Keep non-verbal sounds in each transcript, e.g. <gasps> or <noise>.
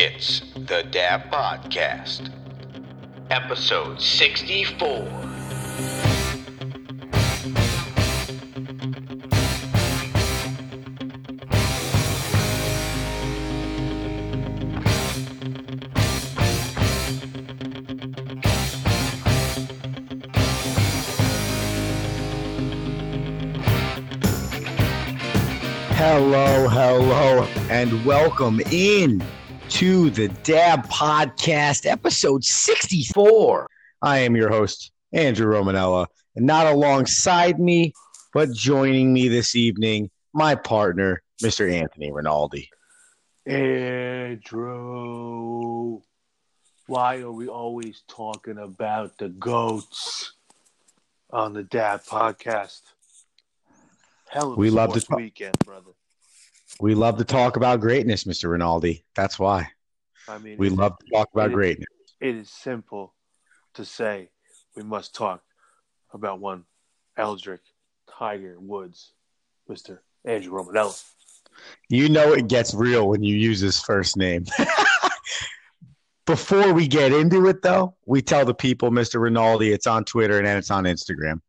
It's the Dab Podcast, episode 64. Hello, hello, and welcome in to the Dab Podcast, episode 64. I am your host, Andrew Romanella, and not alongside me, but joining me this evening, my partner, Mr. Anthony Rinaldi. Andrew, why are we always talking about the goats on the Dab podcast? Hell of a We love to sports talk- weekend, brother. We love to talk about greatness, Mr. Rinaldi. That's why. I mean, We love to talk about it- greatness. It is simple to say we must talk about one Eldrick Tiger Woods, Mister Andrew Romanella. You know it gets real when you use his first name. <laughs> Before we get into it, though, we tell the people, Mr. Rinaldi, it's on Twitter and it's on Instagram.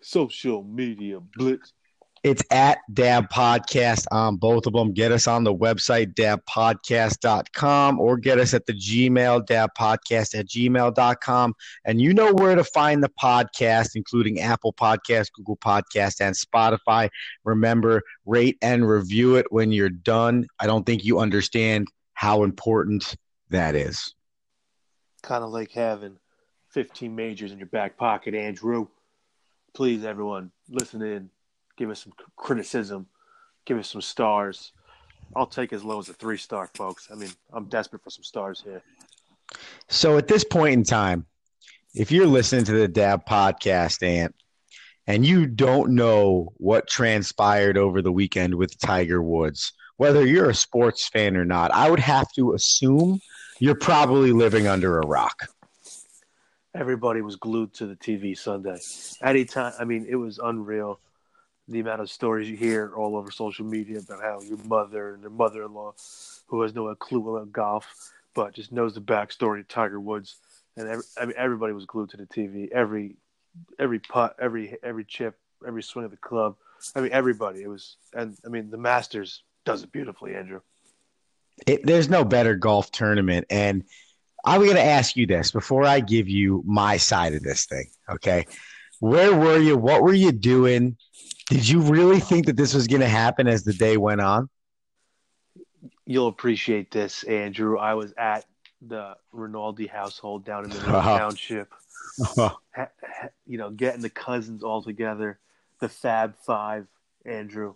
Social media blitz. It's at Dab Podcast on both of them. Get us on the website, dabpodcast.com, or get us at the Gmail, dabpodcast at gmail.com. And you know where to find the podcast, including Apple Podcast, Google Podcast, and Spotify. Remember, rate and review it when you're done. I don't think you understand how important that is. kind of like having 15 majors in your back pocket, Andrew. Please, everyone, listen in. Give us some criticism. Give us some stars. I'll take as low as a three star, folks. I mean, I'm desperate for some stars here. So at this point in time, if you're listening to the Dab podcast, Ant, and you don't know what transpired over the weekend with Tiger Woods, whether you're a sports fan or not, I would have to assume you're probably living under a rock. Everybody was glued to the TV Sunday. Anytime, I mean, it was unreal. The amount of stories you hear all over social media about how your mother and your mother in law, who has no clue about golf, but just knows the backstory of Tiger Woods, and every, I mean, everybody was glued to the TV. Every every putt, every every chip, every swing of the club. I mean, everybody. It was, and I mean, the Masters does it beautifully, Andrew. It, there's no better golf tournament. And I'm going to ask you this before I give you my side of this thing. Okay. Where were you? What were you doing? Did you really think that this was going to happen as the day went on? You'll appreciate this, Andrew. I was at the Rinaldi household down in the <laughs> Uh-huh. township. <laughs> ha, ha, you know, getting the cousins all together, the Fab Five, Andrew,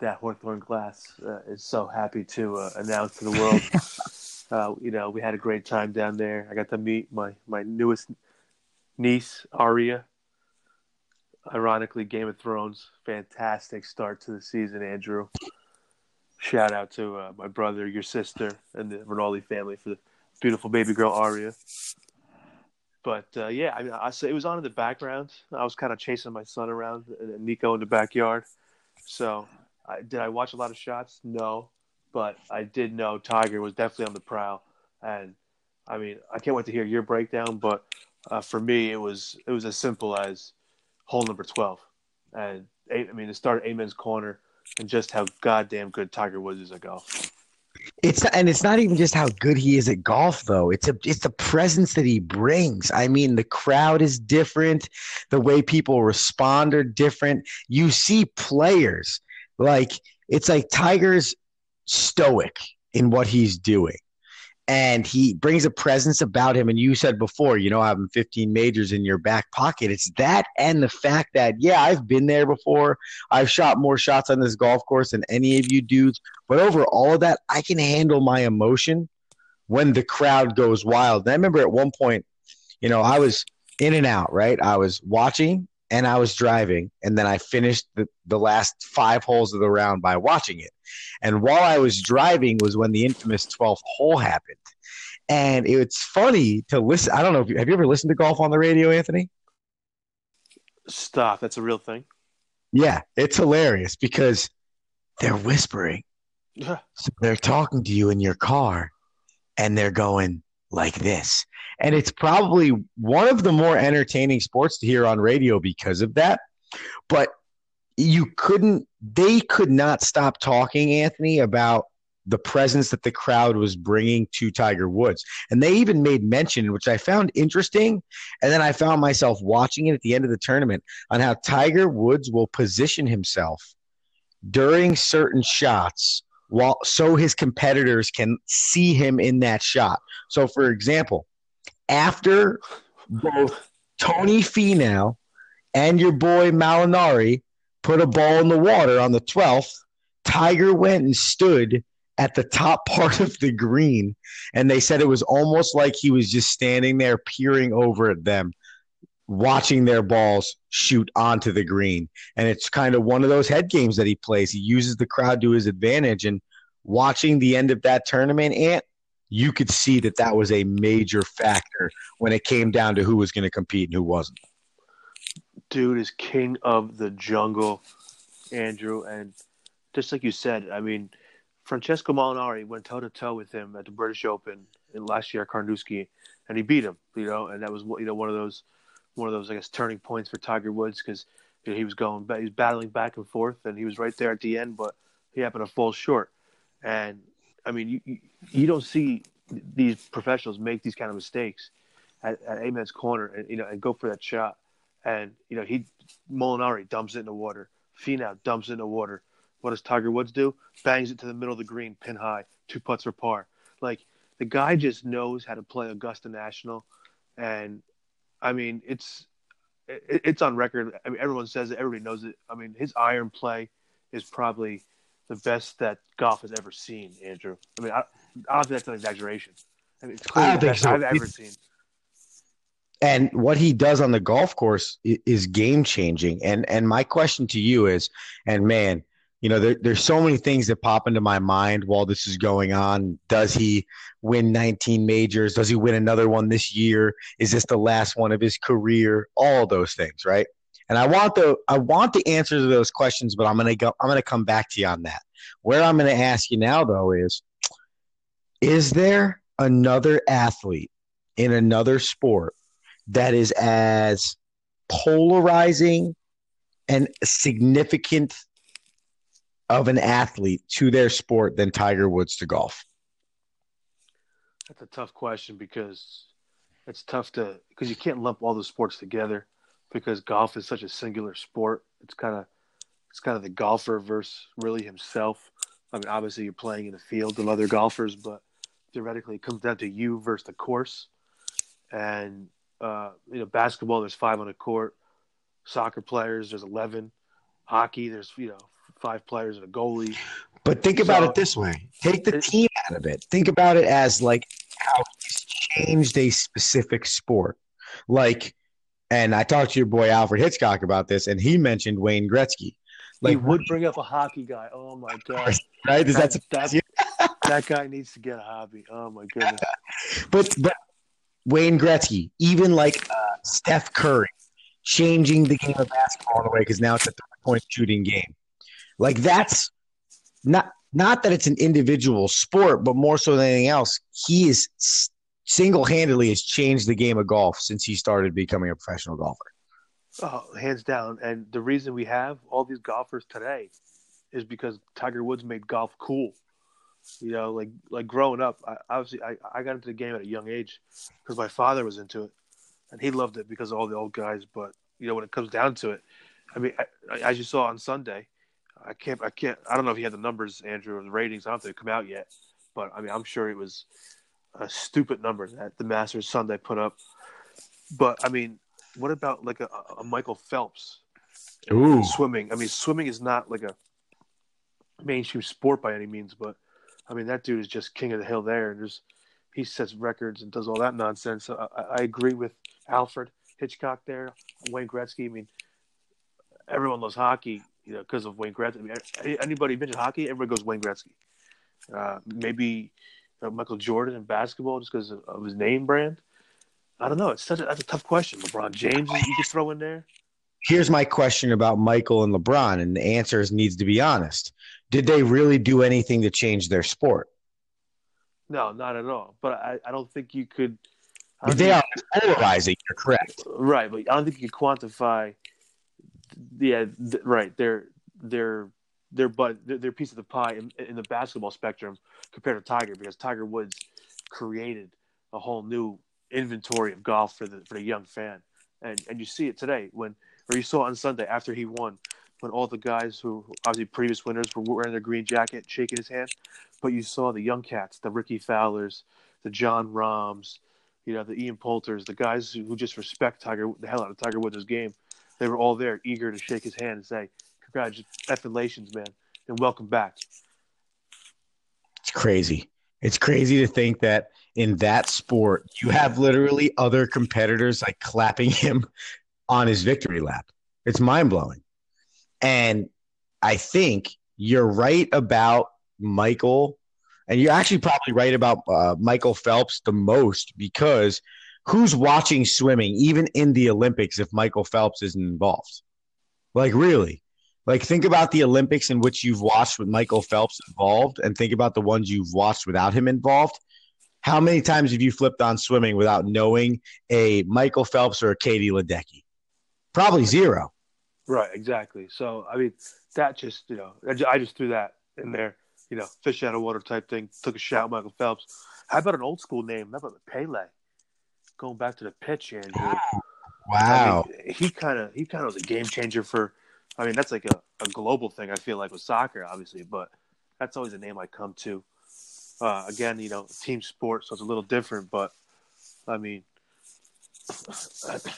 that Hawthorne class uh, is so happy to uh, announce to the world. <laughs> uh, you know, we had a great time down there. I got to meet my, my newest niece, Aria. Ironically, Game of Thrones, fantastic start to the season, Andrew. Shout out to uh, my brother, your sister, and the Rinaldi family for the beautiful baby girl, Aria. But uh, yeah, I mean, I it was on in the background. I was kind of chasing my son around and Nico in the backyard. So, I, did I watch a lot of shots? No, but I did know Tiger was definitely on the prowl. And I mean, I can't wait to hear your breakdown. But uh, for me, it was it was as simple as hole number twelve, and eight, I mean, it started Amen's corner, and just how goddamn good Tiger Woods is at golf. It's not, and it's not even just how good he is at golf though. It's a it's the presence that he brings. I mean, the crowd is different. The way people respond are different. You see players like it's like Tiger's stoic in what he's doing. And he brings a presence about him. And you said before, you know, having 15 majors in your back pocket. It's that and the fact that, yeah, I've been there before. I've shot more shots on this golf course than any of you dudes. But over all of that, I can handle my emotion when the crowd goes wild. And I remember at one point, you know, I was in and out, right? I was watching and I was driving, and then I finished the, the last five holes of the round by watching it. And while I was driving was when the infamous 12th hole happened. And it's funny to listen. I don't know if you have you ever listened to golf on the radio, Anthony? Stop. That's a real thing. Yeah, it's hilarious because they're whispering. So they're talking to you in your car and they're going like this. And it's probably one of the more entertaining sports to hear on radio because of that. But you couldn't, they could not stop talking, Anthony, about the presence that the crowd was bringing to Tiger Woods. And they even made mention, which I found interesting. And then I found myself watching it at the end of the tournament on how Tiger Woods will position himself during certain shots while so his competitors can see him in that shot. So for example, after both Tony Finau and your boy Molinari put a ball in the water on the 12th, Tiger went and stood at the top <laughs> part of the green. And they said it was almost like he was just standing there peering over at them, watching their balls shoot onto the green. And it's kind of one of those head games that he plays. He uses the crowd to his advantage. And watching the end of that tournament, Ant, you could see that that was a major factor when it came down to who was going to compete and who wasn't. Dude is king of the jungle, Andrew. And just like you said, I mean – Francesco Molinari went toe to toe with him at the British Open in last year at Carnoustie, and he beat him. You know, and that was you know one of those one of those I guess turning points for Tiger Woods because you know, he was going he was battling back and forth, and he was right there at the end, but he happened to fall short. And I mean, you you, don't see these professionals make these kind of mistakes at, at Amen's corner, and you know, and go for that shot. And you know, he Molinari dumps it in the water. Finau dumps it in the water. What does Tiger Woods do? Bangs it to the middle of the green, pin high, two putts for par. Like the guy just knows how to play Augusta National, and I mean it's it, it's on record. I mean everyone says it, everybody knows it. I mean his iron play is probably the best that golf has ever seen, Andrew. I mean I, I don't think that's an exaggeration. I mean, it's clearly the best so. I've ever seen. And what he does on the golf course is game changing. And and my question to you is, and man, you know, there, there's so many things that pop into my mind while this is going on. Does he win 19 majors? Does he win another one this year? Is this the last one of his career? All those things, right? And I want the I want the answers to those questions, but I'm gonna go. I'm gonna come back to you on that. Where I'm gonna ask you now, though, is is there another athlete in another sport that is as polarizing and significant of an athlete to their sport than Tiger Woods to golf? That's a tough question because it's tough to because you can't lump all the sports together because golf is such a singular sport. It's kind of it's kind of the golfer versus really himself. I mean, obviously you're playing in a field of other golfers, but theoretically it comes down to you versus the course. And uh, you know, basketball there's five on a court. Soccer players there's eleven. Hockey there's you know five players and a goalie. But think about so, it this way: take the team out of it. Think about it as like how he's changed a specific sport. Like, and I talked to your boy Alfred Hitchcock about this, and he mentioned Wayne Gretzky. Like, he would bring up a hockey guy. Oh my god! Right? Is that, that, that, that guy needs to get a hobby. Oh my goodness! <laughs> but but Wayne Gretzky, even like uh, Steph Curry, changing the game of basketball in a way because now it's a three point shooting game. Like that's not not that it's an individual sport, but more so than anything else, he is single handedly has changed the game of golf since he started becoming a professional golfer. Oh, hands down. And the reason we have all these golfers today is because Tiger Woods made golf cool. You know, like like growing up, I, obviously I, I got into the game at a young age because my father was into it, and he loved it because of all the old guys. But you know, when it comes down to it, I mean, I, as you saw on Sunday, I can't, I can't, I don't know if he had the numbers, Andrew, or the ratings. I don't think they come out yet, but I mean, I'm sure it was a stupid number that the Masters Sunday put up. But I mean, what about like a, a Michael Phelps Ooh. swimming? I mean, swimming is not like a mainstream sport by any means, but I mean, that dude is just king of the hill there, and there's he sets records and does all that nonsense. So I, I agree with Alfred Hitchcock there, Wayne Gretzky. I mean, everyone loves hockey, you know, because of Wayne Gretzky. I mean, anybody mention hockey, everybody goes Wayne Gretzky. Uh, maybe uh, Michael Jordan in basketball just because of, of, his name brand. I don't know. It's such a, that's a tough question. LeBron James, you could throw in there. Here's my question about Michael and LeBron, and the answer needs to be honest. Did they really do anything to change their sport? No, not at all. But I, I don't think you could. But they are polarizing. You're correct. right, but I don't think you can quantify. Yeah, th- right. They're they're they're but they're, piece of the pie in, in the basketball spectrum compared to Tiger because Tiger Woods created a whole new inventory of golf for the for the young fan, and and you see it today when or you saw on Sunday after he won when all the guys who obviously previous winners were wearing their green jacket, shaking his hand, but you saw the young cats, the Ricky Fowlers, the Jon Rahms, you know, the Ian Poulters, the guys who, who just respect Tiger, the hell out of Tiger Woods' game. They were all there, eager to shake his hand and say, "Congratulations, man, and welcome back." It's crazy. It's crazy to think that in that sport, you have literally other competitors like clapping him on his victory lap. It's mind blowing. And I think you're right about Michael, and you're actually probably right about uh, Michael Phelps the most because who's watching swimming, even in the Olympics, if Michael Phelps isn't involved? Like, really? Like, think about the Olympics in which you've watched with Michael Phelps involved, and think about the ones you've watched without him involved. How many times have you flipped on swimming without knowing a Michael Phelps or a Katie Ledecky? Probably zero. Right, exactly. So I mean, that just you know, I ju- I just threw that in there, you know, fish out of water type thing. Took a shot, Michael Phelps. How about an old school name? How about Pele? Going back to the pitch, Andrew. Wow. I mean, he kind of he kind of was a game changer for. I mean, that's like a, a global thing. I feel like with soccer, obviously, but that's always a name I come to. Uh, again, you know, team sport, so it's a little different. But I mean,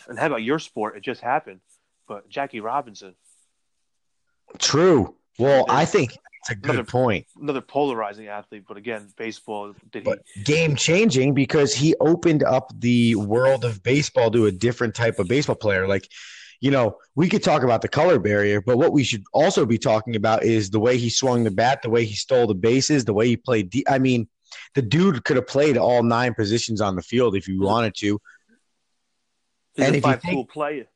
and how about your sport? It just happened, but Jackie Robinson, True. Well, I think it's a good Another- point. another polarizing athlete. But again, baseball. Did he? Game changing because he opened up the world of baseball to a different type of baseball player. Like, you know, we could talk about the color barrier, but what we should also be talking about is the way he swung the bat, the way he stole the bases, the way he played. De- I mean, the dude could have played all nine positions on the field if he wanted to. He's and a if you tool player.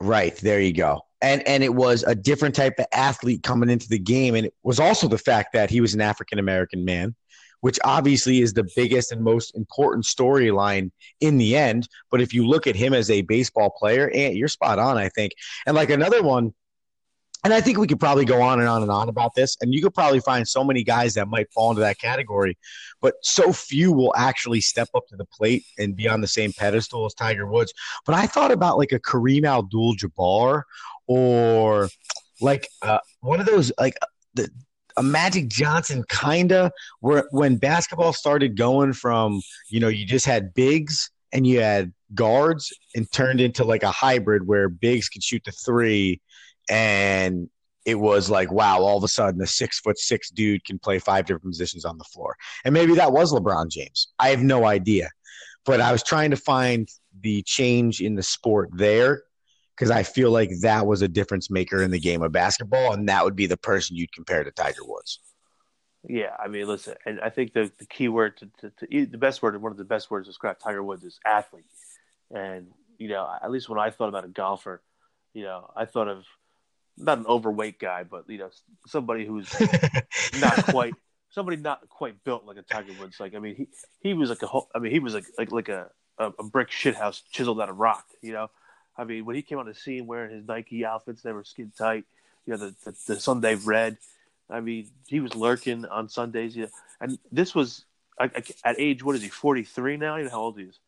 Right there, you go. And and it was a different type of athlete coming into the game, and it was also the fact that he was an African American man, which obviously is the biggest and most important storyline in the end. But if you look at him as a baseball player, and you're spot on, I think. And like another one, and I think we could probably go on and on and on about this, and you could probably find so many guys that might fall into that category, but so few will actually step up to the plate and be on the same pedestal as Tiger Woods. But I thought about like a Kareem Abdul-Jabbar or like uh, one of those like the a Magic Johnson kinda where when basketball started going from you know you just had bigs and you had guards and turned into like a hybrid where bigs could shoot the three and it was like wow all of a sudden a six foot six dude can play five different positions on the floor and maybe that was LeBron James I have no idea but I was trying to find the change in the sport there because I feel like that was a difference maker in the game of basketball, and that would be the person you'd compare to Tiger Woods. Yeah, I mean, listen, and I think the the key word to, to, to the best word, one of the best words to describe Tiger Woods is athlete. And you know, at least when I thought about a golfer, you know, I thought of not an overweight guy, but you know, somebody who's <laughs> not quite somebody not quite built like a Tiger Woods. Like, I mean, he he was like a whole, I mean, he was like like like a a, brick shithouse chiseled out of rock. You know, I mean, when he came on the scene wearing his Nike outfits, they were skin tight. You know, the the, the Sunday red. I mean, he was lurking on Sundays. You know, and this was I, I, at age what is he? Forty three now. You know how old he is?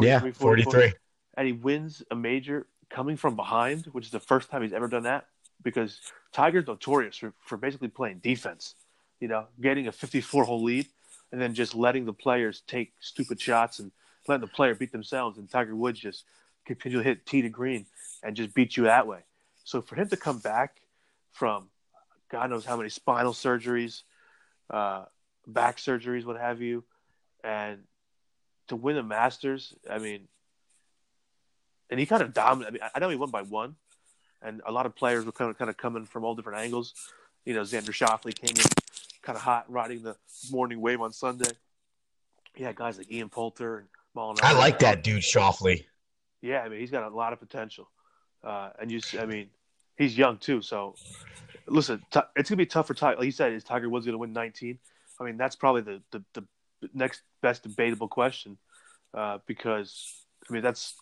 yeah, 43, 43. and he wins a major coming from behind, which is the first time he's ever done that. Because Tiger's notorious for, for basically playing defense, you know, getting a 54 hole lead and then just letting the players take stupid shots and letting the player beat themselves. And Tiger Woods just continue to hit tee to green and just beat you that way. So for him to come back from God knows how many spinal surgeries, uh, back surgeries, what have you, and to win the Masters, I mean, and he kind of dominated. I mean, I know he won by one, and a lot of players were kind of kind of coming from all different angles. You know, Xander Schauffele came in kind of hot, riding the morning wave on Sunday. Yeah, guys like Ian Poulter and Molinari. I like that dude, Schauffele. Yeah, I mean, he's got a lot of potential, uh, and you, I mean, he's young too. So, listen, t- it's gonna be tough for Tiger. Like you said, is Tiger Woods gonna win 19? I mean, that's probably the the, the next best debatable question uh, because I mean that's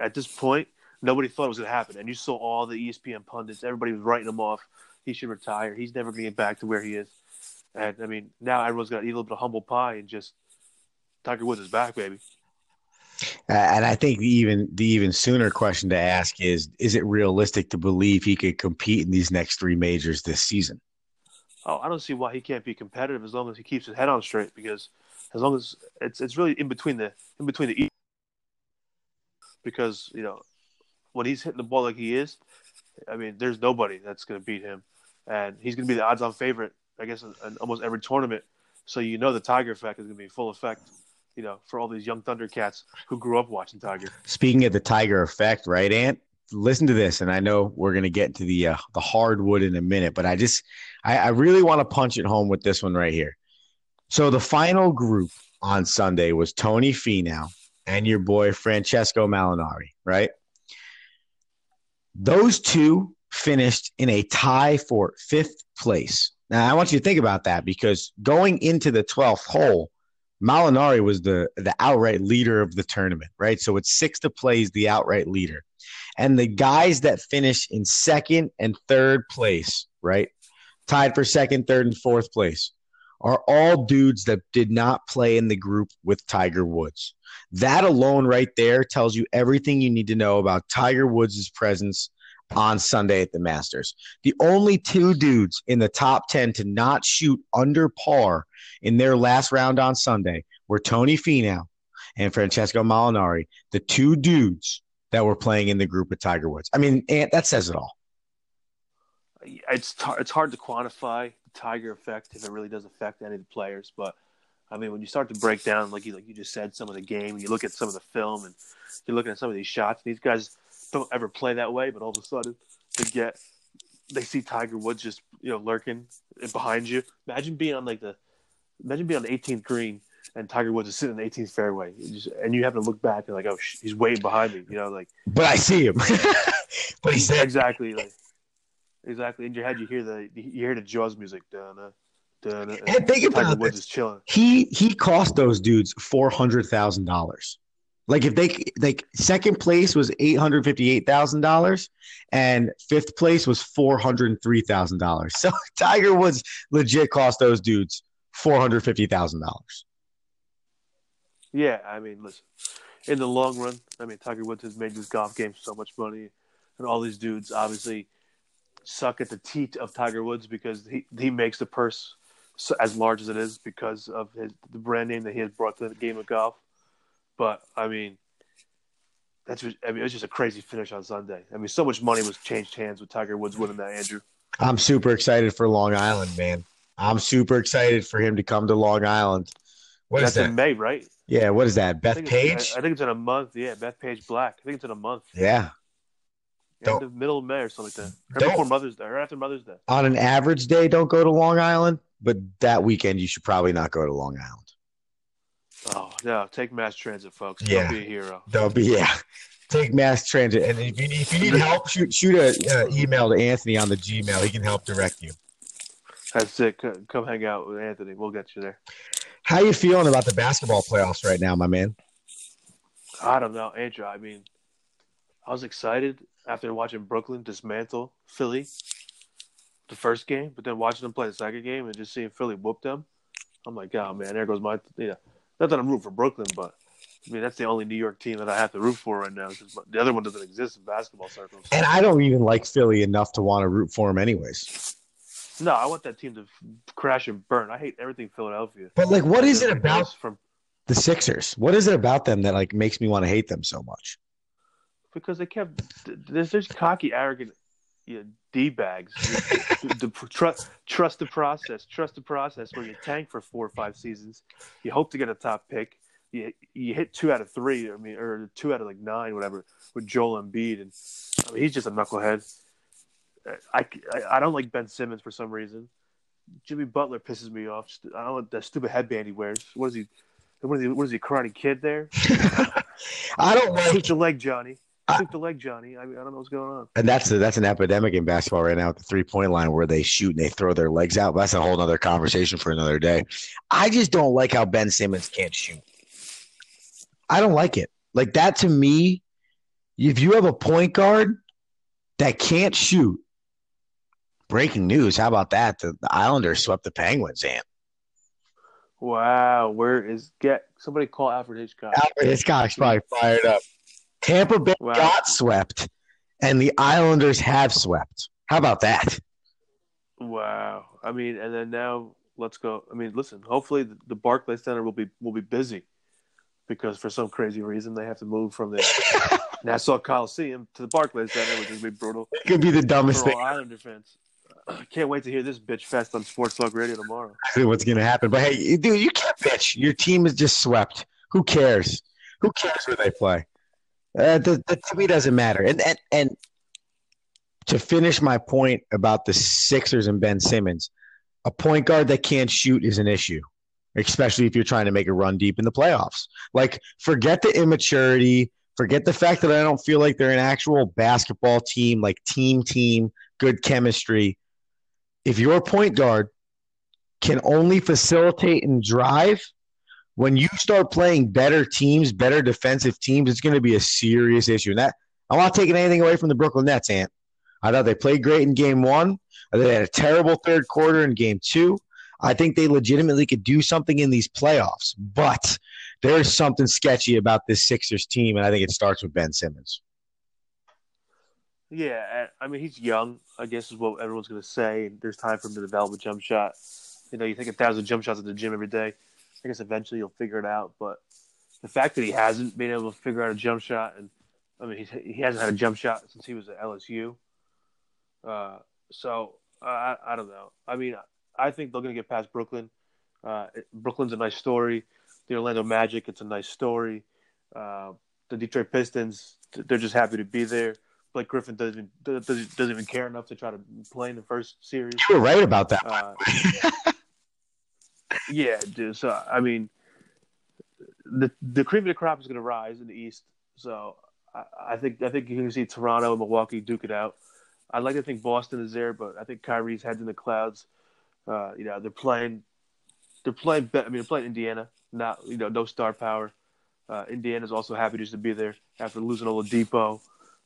at this point nobody thought it was going to happen, and you saw all the ESPN pundits, everybody was writing him off. He should retire. He's never going to get back to where he is. And I mean, now everyone's got to eat a little bit of humble pie and just Tiger Woods is back, baby. Uh, and I think the even the even sooner question to ask is: Is it realistic to believe he could compete in these next three majors this season? Oh, I don't see why he can't be competitive as long as he keeps his head on straight. Because as long as it's it's really in between the in between the because you know when he's hitting the ball like he is, I mean, there's nobody that's going to beat him, and he's going to be the odds-on favorite, I guess, in, in almost every tournament. So you know the Tiger effect is going to be full effect, you know, for all these young Thundercats who grew up watching Tiger. Speaking of the Tiger effect, right, Ant? Listen to this, and I know we're going to get to the uh, the hardwood in a minute, but I just I, I really want to punch it home with this one right here. So the final group on Sunday was Tony Finau and your boy Francesco Molinari, right? Those two finished in a tie for fifth place. Now I want you to think about that because going into the 12th hole, Molinari was the the outright leader of the tournament, right? So it's six to play is the outright leader. And the guys that finish in second and third place, right? Tied for second, third, and fourth place are all dudes that did not play in the group with Tiger Woods. That alone right there tells you everything you need to know about Tiger Woods' presence on Sunday at the Masters. The only two dudes in the top 10 to not shoot under par in their last round on Sunday were Tony Finau and Francesco Molinari, the two dudes that were playing in the group with Tiger Woods. I mean, that says it all. It's it's hard to quantify the Tiger effect if it really does affect any of the players, but I mean, when you start to break down, like you like you just said, some of the game, and you look at some of the film, and you're looking at some of these shots. These guys don't ever play that way, but all of a sudden they get they see Tiger Woods just you know lurking behind you. Imagine being on like the imagine being on the 18th green and Tiger Woods is sitting in the 18th fairway, you just, and you have to look back and like, oh, sh- he's way behind me, you know, like. But I see him. <laughs> but he's there. exactly like exactly in your head. You hear the you hear the Jaws music, dun dun. And think Tiger about Woods this. is chilling. He he cost those dudes four hundred thousand dollars. Like if they like second place was eight hundred fifty eight thousand dollars, and fifth place was four hundred three thousand dollars. So <laughs> Tiger Woods legit cost those dudes four hundred fifty thousand dollars. Yeah, I mean, listen. In the long run, I mean, Tiger Woods has made this golf game so much money, and all these dudes obviously suck at the teat of Tiger Woods because he he makes the purse so, as large as it is because of his the brand name that he has brought to the game of golf. But I mean, that's just, I mean, it was just a crazy finish on Sunday. I mean, so much money was changed hands with Tiger Woods winning that, Andrew. I'm super excited for Long Island, man. I'm super excited for him to come to Long Island. What is That's that? in May, right? Yeah, what is that? Beth think Page? I, I think it's in a month. Yeah, Bethpage Black. I think it's in a month. yeah. Yeah, Don't- the middle of May or something like that. Right before Mother's Day, or after Mother's Day. On an average day, don't go to Long Island, but that weekend you should probably not go to Long Island. Oh no, take mass transit, folks. Yeah. Don't be a hero. Don't be yeah. Take mass transit, and if you need, if you need help, shoot shoot a uh, email to Anthony on the Gmail. He can help direct you. That's it. Come, come hang out with Anthony. We'll get you there. How you feeling about the basketball playoffs right now, my man? I don't know, Andrew. I mean, I was excited after watching Brooklyn dismantle Philly the first game, but then watching them play the second game and just seeing Philly whoop them. I'm like, oh man, there goes my. Yeah, not that I'm rooting for Brooklyn, but I mean that's the only New York team that I have to root for right now because The other one doesn't exist in basketball circles. And I don't even like Philly enough to want to root for him, anyways. No, I want that team to crash and burn. I hate everything Philadelphia. But like, what is it about from the Sixers? What is it about them that like makes me want to hate them so much? because they kept there's there's cocky, arrogant you d bags. trust trust the process. Trust the process. Where you tank for four or five seasons, you hope to get a top pick. You you hit two out of three. I mean, or two out of like nine, whatever, with Joel Embiid, and I mean he's just a knucklehead. I, I, I don't like Ben Simmons for some reason. Jimmy Butler pisses me off. I don't know that stupid headband he wears. What is he? What is he? What is he? Karate Kid there? <laughs> I don't like your leg, Johnny. Shoot the leg, Johnny. I mean, I don't know what's going on. And that's a, that's an epidemic in basketball right now at the three point line where they shoot and they throw their legs out. But that's a whole other conversation for another day. I just don't like how Ben Simmons can't shoot. I don't like it. Like that to me, if you have a point guard that can't shoot, breaking news. How about that? The, the Islanders swept the Penguins, and Wow, where is get somebody call Alfred Hitchcock? Alfred Hitchcock's probably fired up. Tampa Bay Wow. got swept, and the Islanders have swept. How about that? Wow. I mean, and then now let's go. I mean, listen. Hopefully, the, the Barclays Center will be will be busy because for some crazy reason they have to move from the <laughs> Nassau Coliseum to the Barclays Center, which is gonna be brutal It could be the dumbest thing. Islander fans. <clears throat> Can't wait to hear this bitch fest on Sports Talk Radio tomorrow. exactly what's going to happen. But hey, dude, you can't bitch. Your team is just swept. Who cares? Who cares where they play? Uh, the, the, to me, doesn't matter. And, and and to finish my point about the Sixers and Ben Simmons, a point guard that can't shoot is an issue, especially if you're trying to make a run deep in the playoffs. Like, forget the immaturity. Forget the fact that I don't feel like they're an actual basketball team, like team, team, good chemistry. If your point guard can only facilitate and drive, when you start playing better teams, better defensive teams, it's going to be a serious issue. And that I'm not taking anything away from the Brooklyn Nets, Ant. I thought they played great in game one. They had a terrible third quarter in game two. I think they legitimately could do something in these playoffs, but there's something sketchy about this Sixers team, and I think it starts with Ben Simmons. Yeah, I mean he's young. I guess is what everyone's going to say. There's time for him to develop a jump shot. You know, you take a thousand jump shots at the gym every day. I guess eventually he'll figure it out. But the fact that he hasn't been able to figure out a jump shot, and I mean he he hasn't had a jump shot since he was at LSU. Uh, so I I don't know. I mean I think they're going to get past Brooklyn. Uh, Brooklyn's a nice story. The Orlando Magic, it's a nice story. Uh, the Detroit Pistons, they're just happy to be there. Blake Griffin doesn't doesn't, doesn't even care enough to try to play in the first series. You were right about that. Uh, <laughs> yeah, dude. So I mean, the the cream of the crop is going to rise in the East. So I, I think I think you can see Toronto and Milwaukee duke it out. I'd like to think Boston is there, but I think Kyrie's heads in the clouds. Uh, you know, they're playing. They're playing. I mean, they're playing Indiana. Not you know, no star power. Uh, Indiana's also happy just to be there after losing Oladipo.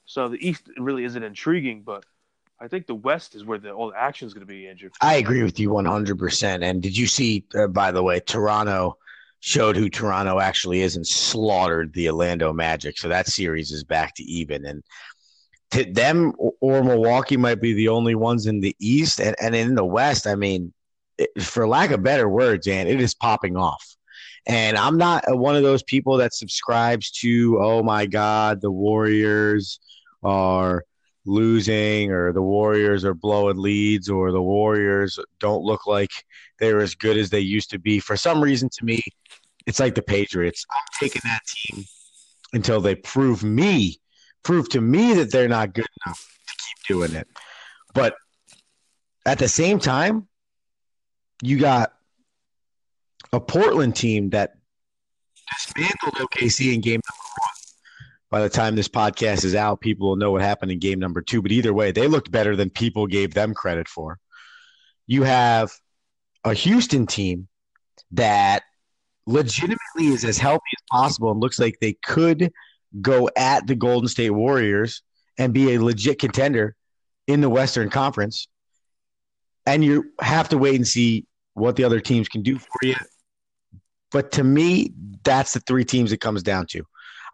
So the East really isn't intriguing, but I think the West is where the all the action is going to be, Andrew. I agree with you 100%. And did you see, uh, by the way, Toronto showed who Toronto actually is and slaughtered the Orlando Magic. So that series is back to even. And to them or- Milwaukee might be the only ones in the East. And, and in the West, I mean, it, for lack of better words, and it is popping off. And I'm not uh, one of those people that subscribes to, oh my God, the Warriors are losing or the Warriors are blowing leads or the Warriors don't look like they're as good as they used to be. For some reason, to me, it's like the Patriots. I'm taking that team until they prove me, prove to me that they're not good enough to keep doing it. But at the same time, you got a Portland team that dismantled OKC in game number. By the time this podcast is out, people will know what happened in game number two. But either way, they looked better than people gave them credit for. You have a Houston team that legitimately is as healthy as possible and looks like they could go at the Golden State Warriors and be a legit contender in the Western Conference. And you have to wait and see what the other teams can do for you. But to me, that's the three teams it comes down to.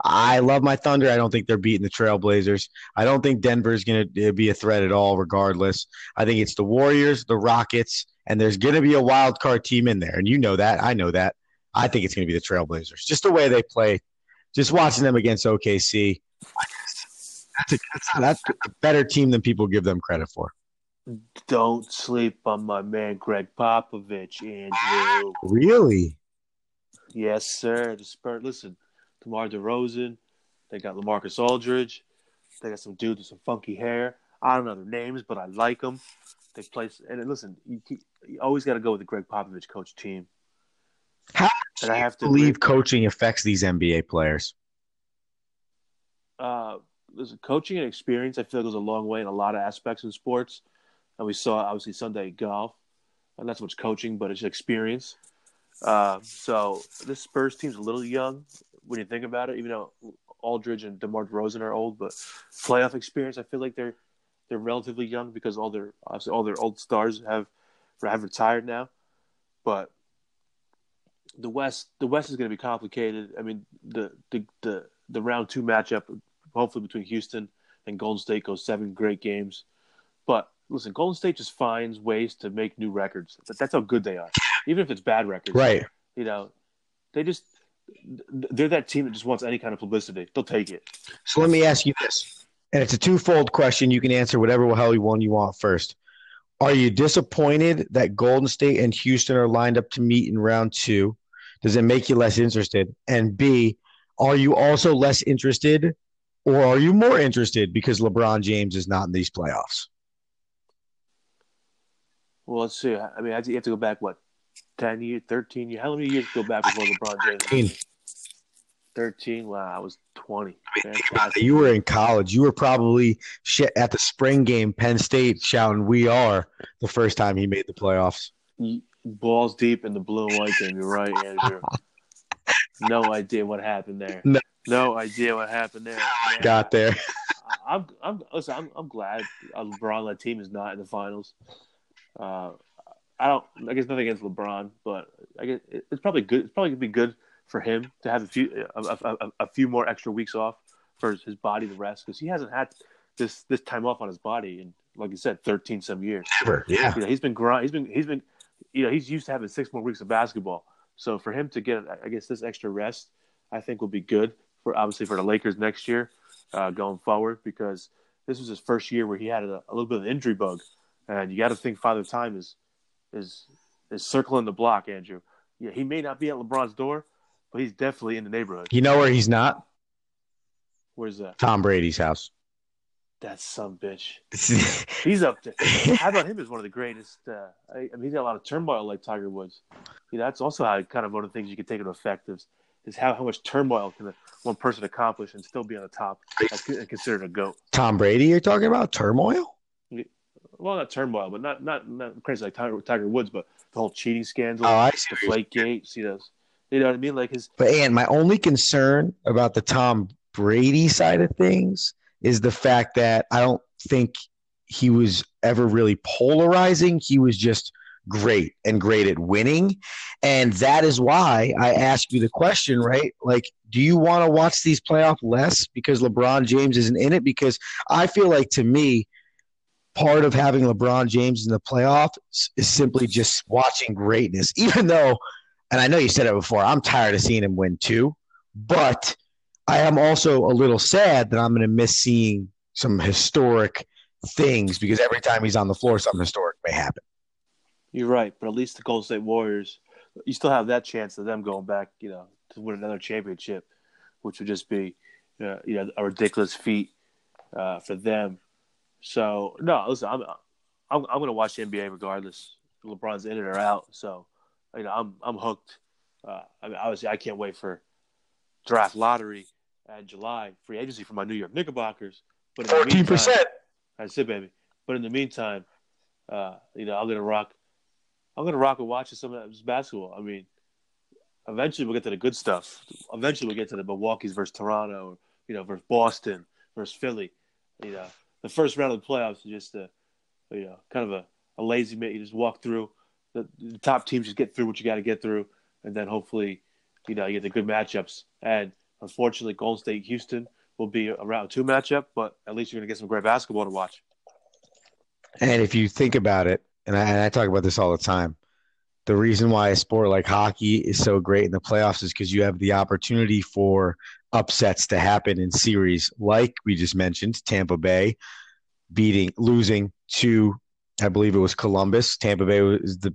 I love my Thunder. I don't think they're beating the Trailblazers. I don't think Denver's going to uh, be a threat at all, regardless. I think it's the Warriors, the Rockets, and there's going to be a wild card team in there. And you know that. I know that. I think it's going to be the Trailblazers. Just the way they play, just watching them against OKC. That's a, that's, a, that's a better team than people give them credit for. Don't sleep on my man Gregg Popovich, Andrew. Really? Yes, sir. The Spurs. Listen, DeMar DeRozan. They got LaMarcus Aldridge. They got some dudes with some funky hair. I don't know their names, but I like them. They play. And listen, you, you always got to go with the Gregg Popovich coach team. How And I have to believe coaching affects these NBA players? Uh, a coaching and experience. I feel like goes a long way in a lot of aspects in sports, and we saw obviously Sunday golf, and not so much coaching, but it's experience. Uh, so this Spurs team's a little young when you think about it, even though Aldridge and DeMar DeRozan are old, but playoff experience, I feel like they're they're relatively young because all their obviously all their old stars have have retired now. But the West the West is going to be complicated. I mean the the the, the round two matchup, hopefully between Houston and Golden State, goes seven great games. But listen, Golden State just finds ways to make new records. That's how good they are, even if it's bad records. Right. You know, they just they're that team that just wants any kind of publicity. They'll take it. So let me ask you this, and it's a twofold question. You can answer whatever hell you one you want first. Are you disappointed that Golden State and Houston are lined up to meet in round two? Does it make you less interested? And B, are you also less interested, or are you more interested because LeBron James is not in these playoffs? Well, let's see. I mean, you have to go back what 10 years, 13 years. How many years go back before LeBron James? 13. Wow, I was 20. You were in college. You were probably at the spring game, Penn State, shouting, We are the first time he made the playoffs. Balls deep in the blue and white game. You're right, Andrew. no idea what happened there. No, no idea what happened there. Man. Got there. I'm, I'm, listen, I'm, I'm glad LeBron led team is not in the finals. Uh, I don't. I guess nothing against LeBron, but I guess it's probably good. It's probably gonna be good for him to have a few a, a, a few more extra weeks off for his body to rest because he hasn't had this this time off on his body in like you said, thirteen some years. Ever, yeah. You know, he's been grind. He's been he's been you know he's used to having six more weeks of basketball. So for him to get I guess this extra rest, I think will be good for obviously for the Lakers next year uh, going forward because this was his first year where he had a, a little bit of injury bug, and you got to think Father Time is is is circling the block, Andrew. Yeah, he may not be at LeBron's door, but he's definitely in the neighborhood. You know where he's not? Where's that? Tom Brady's house. That's some bitch. <laughs> he's up there. How about him as one of the greatest? Uh, I, I, mean, he's got a lot of turmoil like Tiger Woods. You know, that's also how kind of one of the things you can take into effect is, is how, how much turmoil can one person accomplish and still be on the top and considered a goat. Tom Brady, you're talking about turmoil? Well, not turmoil, but not not not crazy like Tiger, Tiger Woods, but the whole cheating scandal, oh, I see the Flake Gate, see those. You know what I mean? Like his. But and my only concern about the Tom Brady side of things is the fact that I don't think he was ever really polarizing. He was just great and great at winning. And that is why I ask you the question, right? Like, do you want to watch these playoff less because LeBron James isn't in it? Because I feel like to me, part of having LeBron James in the playoffs is simply just watching greatness. Even though, and I know you said it before, I'm tired of seeing him win too, but I am also a little sad that I'm going to miss seeing some historic things because every time he's on the floor, something historic may happen. You're right, but at least the Golden State Warriors, you still have that chance of them going back, you know, to win another championship, which would just be, uh, you know, a ridiculous feat uh, for them so no, listen, I'm I'm, I'm going to watch the NBA regardless. LeBron's in it or out, so you know I'm I'm hooked. Uh, I mean, obviously, I can't wait for draft lottery in July, free agency for my New York Knickerbockers. But fourteen percent. That's it, baby. But in the meantime, uh, you know, I'm gonna rock. I'm gonna rock and watch some of this basketball. I mean, eventually we'll get to the good stuff. Eventually we'll get to the Milwaukee's versus Toronto, or, you know, versus Boston versus Philly. You know, the first round of the playoffs is just a, you know, kind of a, a lazy minute. You just walk through. The, the top teams just get through what you got to get through, and then hopefully, you know, you get the good matchups. And unfortunately, Golden State Houston will be a round two matchup, but at least you're going to get some great basketball to watch. And if you think about it, and I, and I talk about this all the time, the reason why a sport like hockey is so great in the playoffs is because you have the opportunity for upsets to happen in series, like we just mentioned, Tampa Bay beating, losing to, I believe it was Columbus. Tampa Bay was the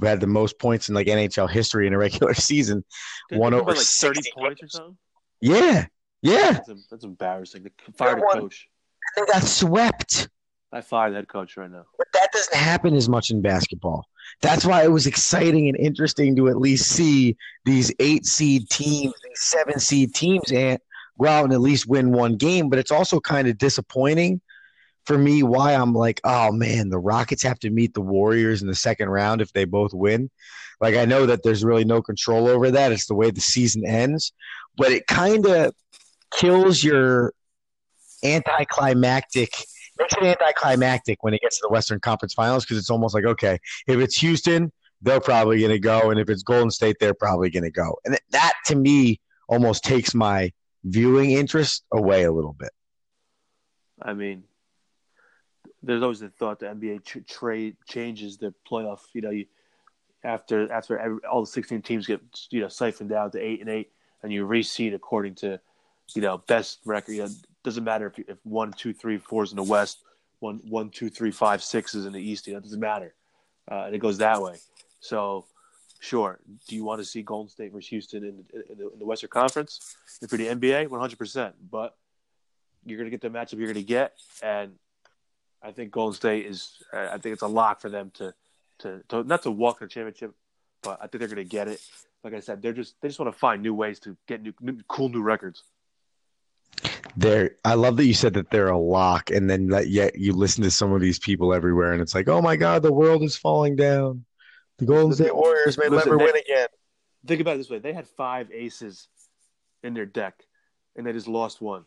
had the most points in like NHL history in a regular <laughs> season. Did One oh over like thirty points or something. Yeah, yeah. That's, that's embarrassing. They fired a coach. They got swept. I fired head coach right now. Doesn't happen as much in basketball. That's why it was exciting and interesting to at least see these eight seed teams, these seven seed teams, and go out and at least win one game. But it's also kind of disappointing for me why I'm like, oh man, the Rockets have to meet the Warriors in the second round if they both win. Like I know that there's really no control over that. It's the way the season ends, but it kind of kills your anticlimactic makes it anticlimactic when it gets to the Western Conference Finals because it's almost like okay, if it's Houston, they're probably going to go, and if it's Golden State, they're probably going to go, and that to me almost takes my viewing interest away a little bit. I mean, there's always the thought the NBA tr- trade changes the playoff. You know, you, after after every, all the 16 teams get you know siphoned down to eight and eight, and you reseed according to you know best record. You know, doesn't matter if if one, two, three, four is in the West, one, one, two, three, five, six is in the East. It doesn't matter, uh, and it goes that way. So, sure. Do you want to see Golden State versus Houston in, in, the, in the Western Conference? And for the NBA, 100. percent But you're going to get the matchup you're going to get, and I think Golden State is. I think it's a lock for them to, to, to not to walk the championship, but I think they're going to get it. Like I said, they're just they just want to find new ways to get new, new cool new records. They're, I love that you said that they're a lock, and then that yet you listen to some of these people everywhere, and it's like, oh my god, the world is falling down. The Golden State Warriors may Listen, never they, win again. Think about it this way: they had five aces in their deck, and they just lost one.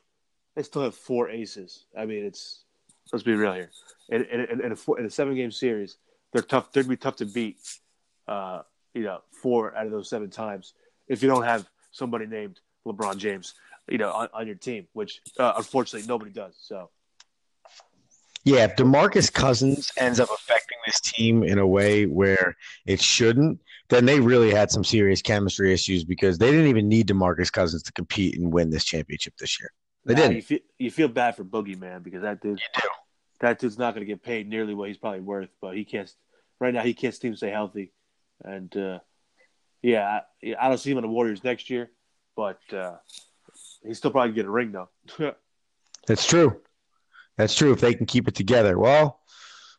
They still have four aces. I mean, it's let's be real here. In, in, in, a, four, in a seven-game series, they're tough. They'd be tough to beat. Uh, you know, four out of those seven times if you don't have somebody named LeBron James you know, on, on your team, which uh, unfortunately nobody does. So, yeah, if DeMarcus Cousins ends up affecting this team in a way where it shouldn't, then they really had some serious chemistry issues because they didn't even need DeMarcus Cousins to compete and win this championship this year. They nah, didn't. You feel, you feel bad for Boogie man because that dude, that dude's not going to get paid nearly what he's probably worth. But he can't right now. He can't seem to stay healthy, and uh, yeah, I, I, don't see him in the Warriors next year. But uh, He's still probably get a ring though. <laughs> That's true. That's true. If they can keep it together, well,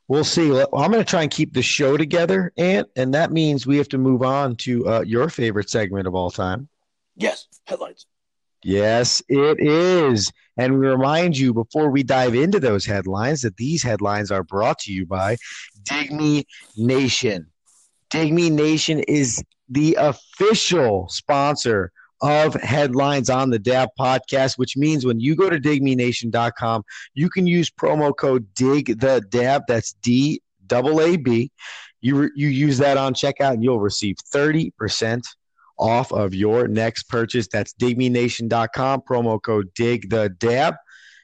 we'll see. I'm going to try and keep the show together, Ant, and that means we have to move on to uh, your favorite segment of all time. Yes, headlines. Yes, it is. And we remind you before we dive into those headlines that these headlines are brought to you by Dig Me Nation. Dig Me Nation is the official sponsor of headlines on the DAB podcast, which means when you go to digmenation.com, you can use promo code DIG the DAB. That's D double A B. You, you use that on checkout and you'll receive 30% off of your next purchase. That's digmenation.com, promo code DIG the DAB.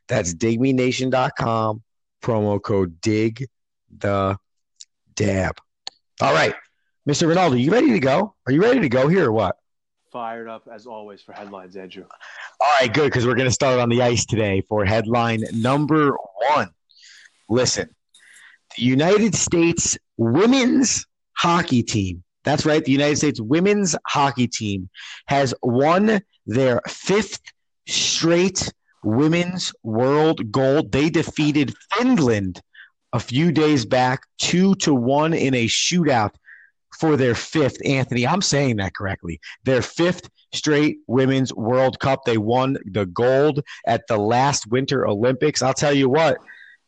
That's digmenation.com, promo code DIG the DAB. All right. Mr. Rinaldi, you ready to go? Are you ready to go here or what? Fired up as always for headlines, Andrew. All right, good, because we're going to start on the ice today for headline number one. Listen, the United States women's hockey team, that's right, the United States women's hockey team has won their fifth straight women's world gold. They defeated Finland a few days back, two to one in a shootout for their fifth, Anthony. I'm saying that correctly. Their fifth straight women's World Cup. They won the gold at the last Winter Olympics. I'll tell you what,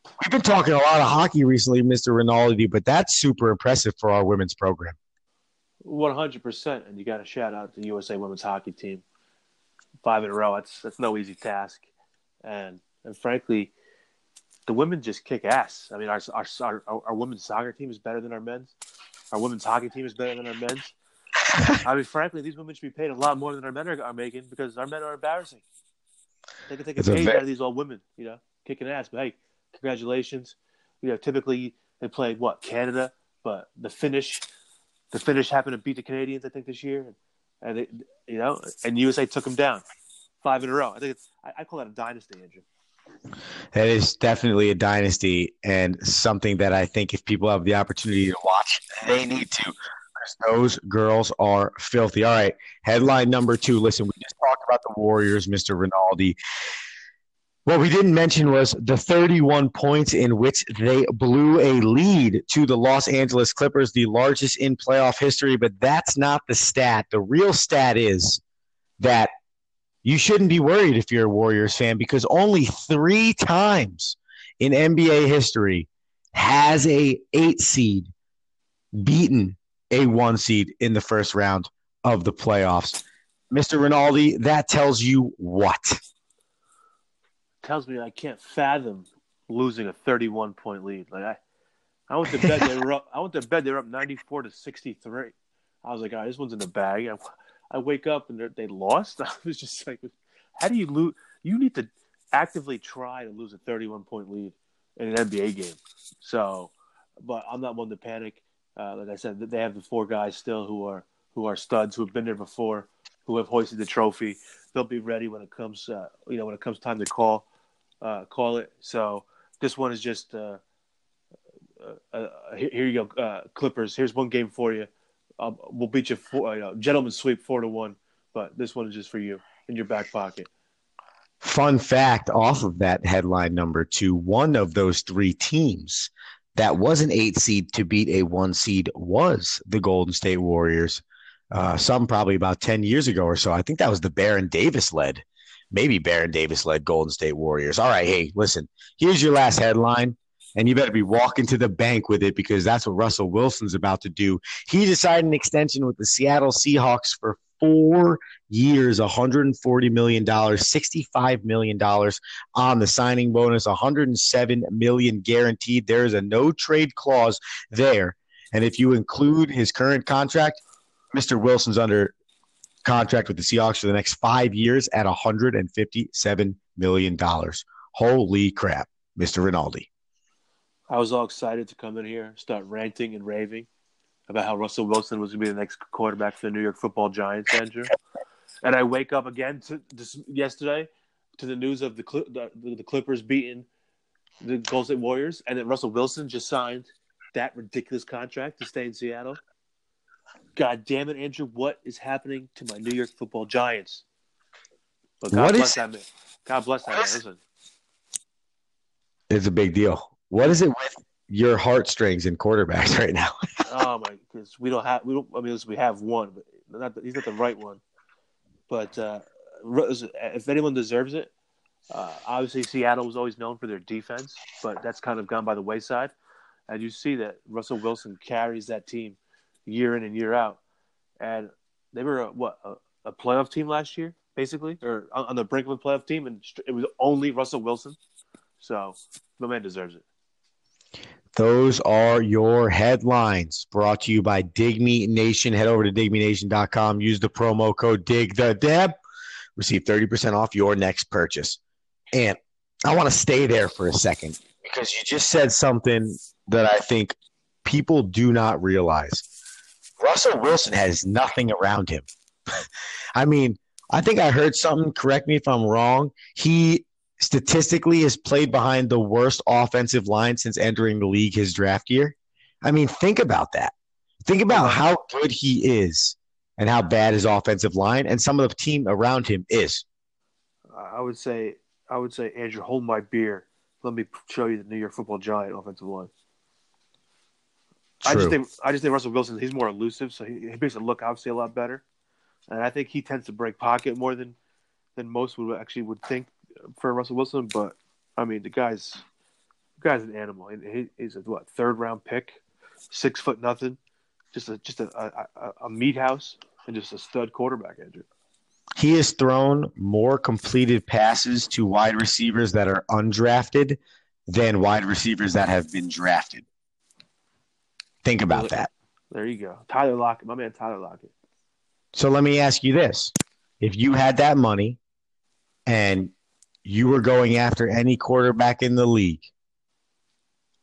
we've been talking a lot of hockey recently, Mr. Rinaldi, but that's super impressive for our women's program. 100%. And you got to shout out the USA women's hockey team. Five in a row. That's, that's no easy task. And, and frankly, the women just kick ass. I mean, our, our, our, our women's soccer team is better than our men's. Our women's hockey team is better than our men's. <laughs> I mean, frankly, these women should be paid a lot more than our men are, are making because our men are embarrassing. They can take a it's page a out of these old women, you know, kicking ass. But hey, congratulations. You know, typically they played what Canada, but the Finnish, the Finnish happened to beat the Canadians, I think, this year, and they, you know, and USA took them down five in a row. I think it's I, I call that a dynasty, Andrew. That is definitely a dynasty and something that I think if people have the opportunity to watch, they need to. Those girls are filthy. All right. Headline number two. Listen, we just talked about the Warriors, Mr. Rinaldi. What we didn't mention was the 31 points in which they blew a lead to the Los Angeles Clippers, the largest in playoff history. But that's not the stat. The real stat is that you shouldn't be worried if you're a Warriors fan because only three times in NBA history has a eight seed beaten a one seed in the first round of the playoffs. Mr. Rinaldi, that tells you what? Tells me I can't fathom losing a 31 point lead. Like I, I went to bed. They were up. I went to bed. They were up 94 to 63. I was like, all right, this one's in the bag. I wake up and they lost. <laughs> I was just like, how do you lose? You need to actively try to lose a 31 point lead in an NBA game. So, but I'm not one to panic. Uh, like I said, they have the four guys still who are who are studs who have been there before, who have hoisted the trophy. They'll be ready when it comes, uh, you know, when it comes time to call uh, call it. So this one is just uh, uh, uh here you go, Clippers. Here's one game for you. Um, we'll beat you four, you know, gentlemen sweep four to one, but this one is just for you in your back pocket. Fun fact off of that headline number two, one of those three teams that was an eight seed to beat a one seed was the Golden State Warriors. Uh, some probably about 10 years ago or so. I think that was the Baron Davis led, maybe Baron Davis led Golden State Warriors. All right, hey, listen, here's your last headline and you better be walking to the bank with it because that's what Russell Wilson's about to do. He decided an extension with the Seattle Seahawks for four years, $140 million, $65 million on the signing bonus, 107 million guaranteed. There is a no trade clause there. And if you include his current contract, Mr. Wilson's under contract with the Seahawks for the next five years at $157 million. Holy crap, Mr. Rinaldi. I was all excited to come in here, start ranting and raving about how Russell Wilson was going to be the next quarterback for the New York Football Giants, Andrew. and I wake up again to this yesterday to the news of the the, the Clippers beating the Golden State Warriors, and that Russell Wilson just signed that ridiculous contract to stay in Seattle. God damn it, Andrew! What is happening to my New York Football Giants? But God what bless is, that man. God bless that man. Listen, it's a big deal. What is it with your heartstrings and quarterbacks <laughs> right now? oh my, because we don't have we don't. I mean, we have one, but not the, he's not the right one. But uh, if anyone deserves it, uh, obviously Seattle was always known for their defense, but that's kind of gone by the wayside. And you see that Russell Wilson carries that team year in and year out. And they were a, what a, a playoff team last year, basically, or on, on the brink of a playoff team, and it was only Russell Wilson. So the man deserves it. Those are your headlines brought to you by Dig Me Nation. Head over to digmenation.com. Use the promo code DIG the DAB. Receive 30% off your next purchase. And I want to stay there for a second because you just said something that I think people do not realize. Russell Wilson has nothing around him. <laughs> I mean, I think I heard something, correct me if I'm wrong. He statistically has played behind the worst offensive line since entering the league his draft year. I mean, think about that. Think about uh-huh. how good he is and how bad his offensive line and some of the team around him is. I would say, I would say, Andrew, hold my beer. Let me show you the New York Football Giant offensive line. True. I just think I just think Russell Wilson he's more elusive, so he, he makes it look obviously a lot better, and I think he tends to break pocket more than than most would actually would think for Russell Wilson, but I mean the guy's the guy's an animal. He, he's a what third round pick, six foot nothing, just a just a, a, a meat house and just a stud quarterback, Andrew. He has thrown more completed passes to wide receivers that are undrafted than wide receivers that have been drafted. Think about that. There you go. Tyler Lockett, my man Tyler Lockett. So let me ask you this. If you had that money and you were going after any quarterback in the league,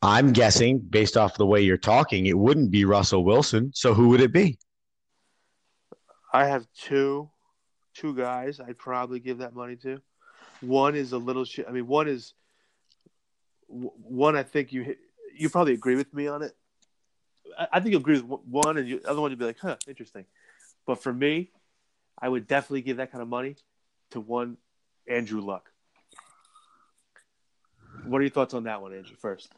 I'm guessing, based off the way you're talking, it wouldn't be Russell Wilson. So who would it be? I have two, two guys. I'd probably give that money to. One is a little. Sh- I mean, one is one. I think you you probably agree with me on it. I, I think you agree with one, and the other one you'd be like, "Huh, interesting." But for me, I would definitely give that kind of money to one Andrew Luck. What are your thoughts on that one, Andrew? First,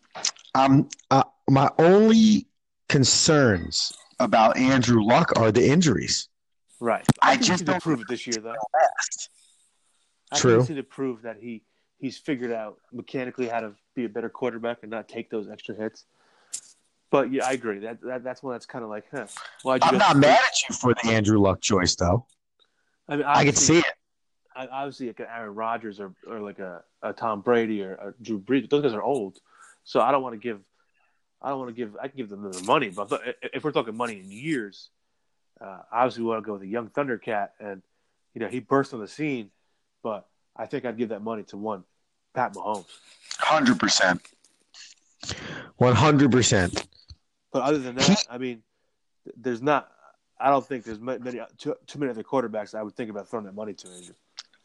um, uh, my only concerns about Andrew Luck are the injuries. Right. I, I just don't prove it this year, though. I True. think he's to prove that he he's figured out mechanically how to be a better quarterback and not take those extra hits. But yeah, I agree. That, that that's one that's kind of like, huh? I'm not mad at you for the Andrew Luck choice, though. I mean, I can see it. I- obviously like an Aaron Rodgers or, or like a, a Tom Brady or a Drew Brees. Those guys are old, so I don't want to give. I don't want to give. I can give them the money, but if- if we're talking money in years, uh, obviously we want to go with a young Thundercat, and you know he burst on the scene. But I think I'd give that money to one, Pat Mahomes. Hundred percent. One hundred percent. But other than that, I mean, there's not. I don't think there's many too, too many other quarterbacks I would think about throwing that money to. Andrew.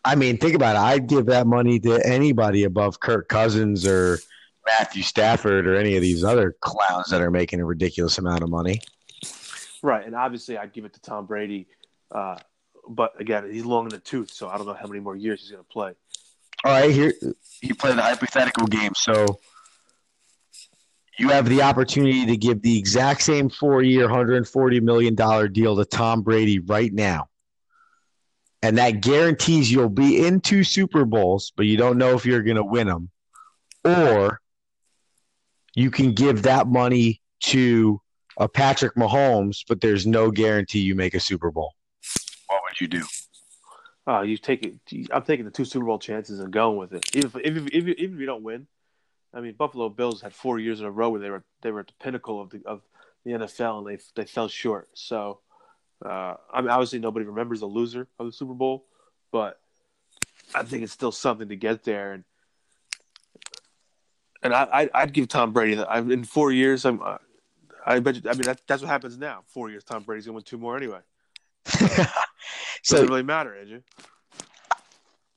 I mean, think about it. I'd give that money to anybody above Kirk Cousins or Matthew Stafford or any of these other clowns that are making a ridiculous amount of money. Right, and obviously I'd give it to Tom Brady, uh, but again, he's long in the tooth, so I don't know how many more years he's going to play. All right, here you play the hypothetical game. So you have the opportunity to give the exact same four-year, hundred forty million dollar deal to Tom Brady right now, and that guarantees you'll be in two Super Bowls, but you don't know if you're going to win them, or you can give that money to a Patrick Mahomes, but there's no guarantee you make a Super Bowl. What would you do? Uh, you take it. I'm taking the two Super Bowl chances and going with it. Even if, if, if, even if you don't win, I mean, Buffalo Bills had four years in a row where they were they were at the pinnacle of the of the NFL and they they fell short. So, uh, I mean, obviously nobody remembers the loser of the Super Bowl, but I think it's still something to get there. And and I I'd, I'd give Tom Brady that. I'm in four years. I'm. Uh, I bet. You, I mean, that, that's what happens now. Four years, Tom Brady's gonna win two more anyway. <laughs> so Doesn't really matter, Andrew.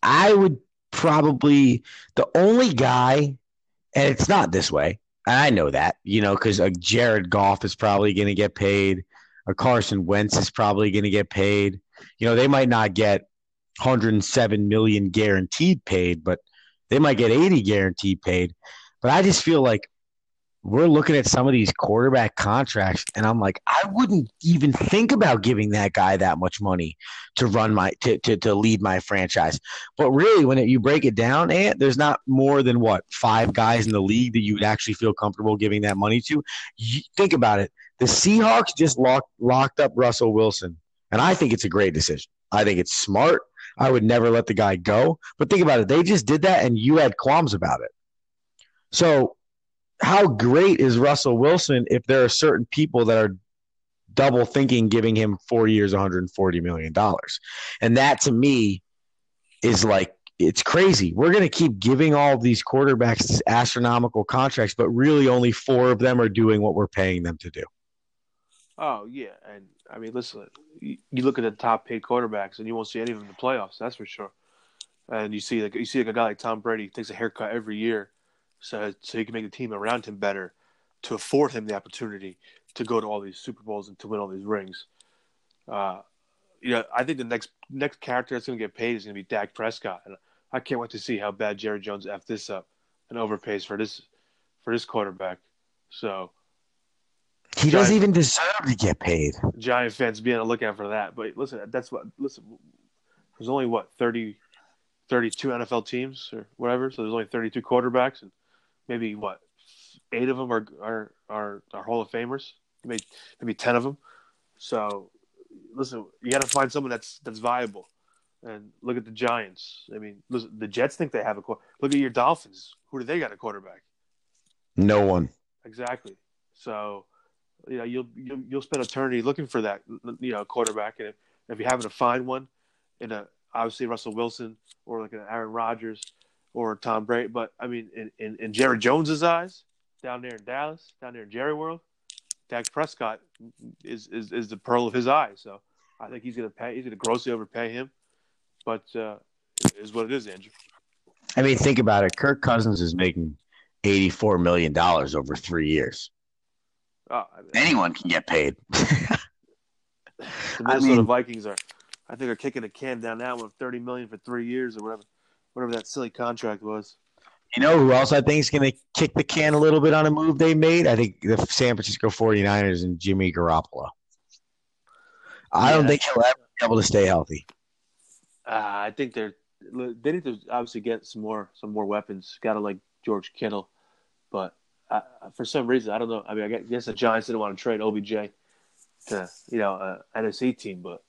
I would probably the only guy, and it's not this way. And I know that, you know, because a Jared Goff is probably going to get paid. A Carson Wentz is probably going to get paid. You know, they might not get 107 million guaranteed paid, but they might get 80 guaranteed paid. But I just feel like we're looking at some of these quarterback contracts, and I'm like, I wouldn't even think about giving that guy that much money to run my to to, to lead my franchise. But really, when it, you break it down, Ant, there's not more than what five guys in the league that you would actually feel comfortable giving that money to. You, think about it. The Seahawks just locked locked up Russell Wilson, and I think it's a great decision. I think it's smart. I would never let the guy go. But think about it. They just did that, and you had qualms about it. So, how great is Russell Wilson if there are certain people that are double thinking giving him four years, 140 million dollars? And that to me is like it's crazy. We're going to keep giving all these quarterbacks astronomical contracts, but really only four of them are doing what we're paying them to do. Oh yeah, and I mean, listen, you, look at the top paid quarterbacks, and you won't see any of them in the playoffs. That's for sure. And you see, like you see, like a guy like Tom Brady takes a haircut every year, so so he can make the team around him better, to afford him the opportunity to go to all these Super Bowls and to win all these rings. Uh, you know, I think the next next character that's going to get paid is going to be Dak Prescott, and I can't wait to see how bad Jerry Jones f this up and overpays for this for this quarterback. So He doesn't even deserve to get paid. Giant fans be on the lookout for that. But listen, that's what listen. There's only what 30, 32 NFL teams or whatever. So there's only 32 quarterbacks, and maybe what eight of them are are are, are Hall of Famers. Maybe maybe ten of them. So listen, you got to find someone that's that's viable. And look at the Giants. I mean, listen, the Jets think they have a. qu- Look at your Dolphins. Who do they got a quarterback? No one. Exactly. So, you know, you'll you'll, you'll spend eternity looking for that, you know, quarterback, and if, if you happen to find one, in a obviously Russell Wilson or like an Aaron Rodgers or Tom Brady, but I mean, in in, in Jerry Jones's eyes, down there in Dallas, down there in Jerry World, Dak Prescott is is is the pearl of his eye. So, I think he's gonna pay. He's gonna grossly overpay him, but uh, is what it is, Andrew. I mean, think about it. Kirk Cousins is making $84 million over three years. Oh, I mean, Anyone can get paid. <laughs> The I Minnesota mean- Vikings are, I think, are kicking a can down that one, thirty million for three years or whatever, whatever that silly contract was. You know who else I think is going to kick the can a little bit on a move they made? I think the San Francisco 49ers and Jimmy Garoppolo. I don't think he'll ever be able to stay healthy. Uh, I think they're, they need to obviously get some more some more weapons. Got to like George Kittle, but uh, for some reason I don't know. I mean, I guess the Giants didn't want to trade OBJ to you know uh, NFC team, but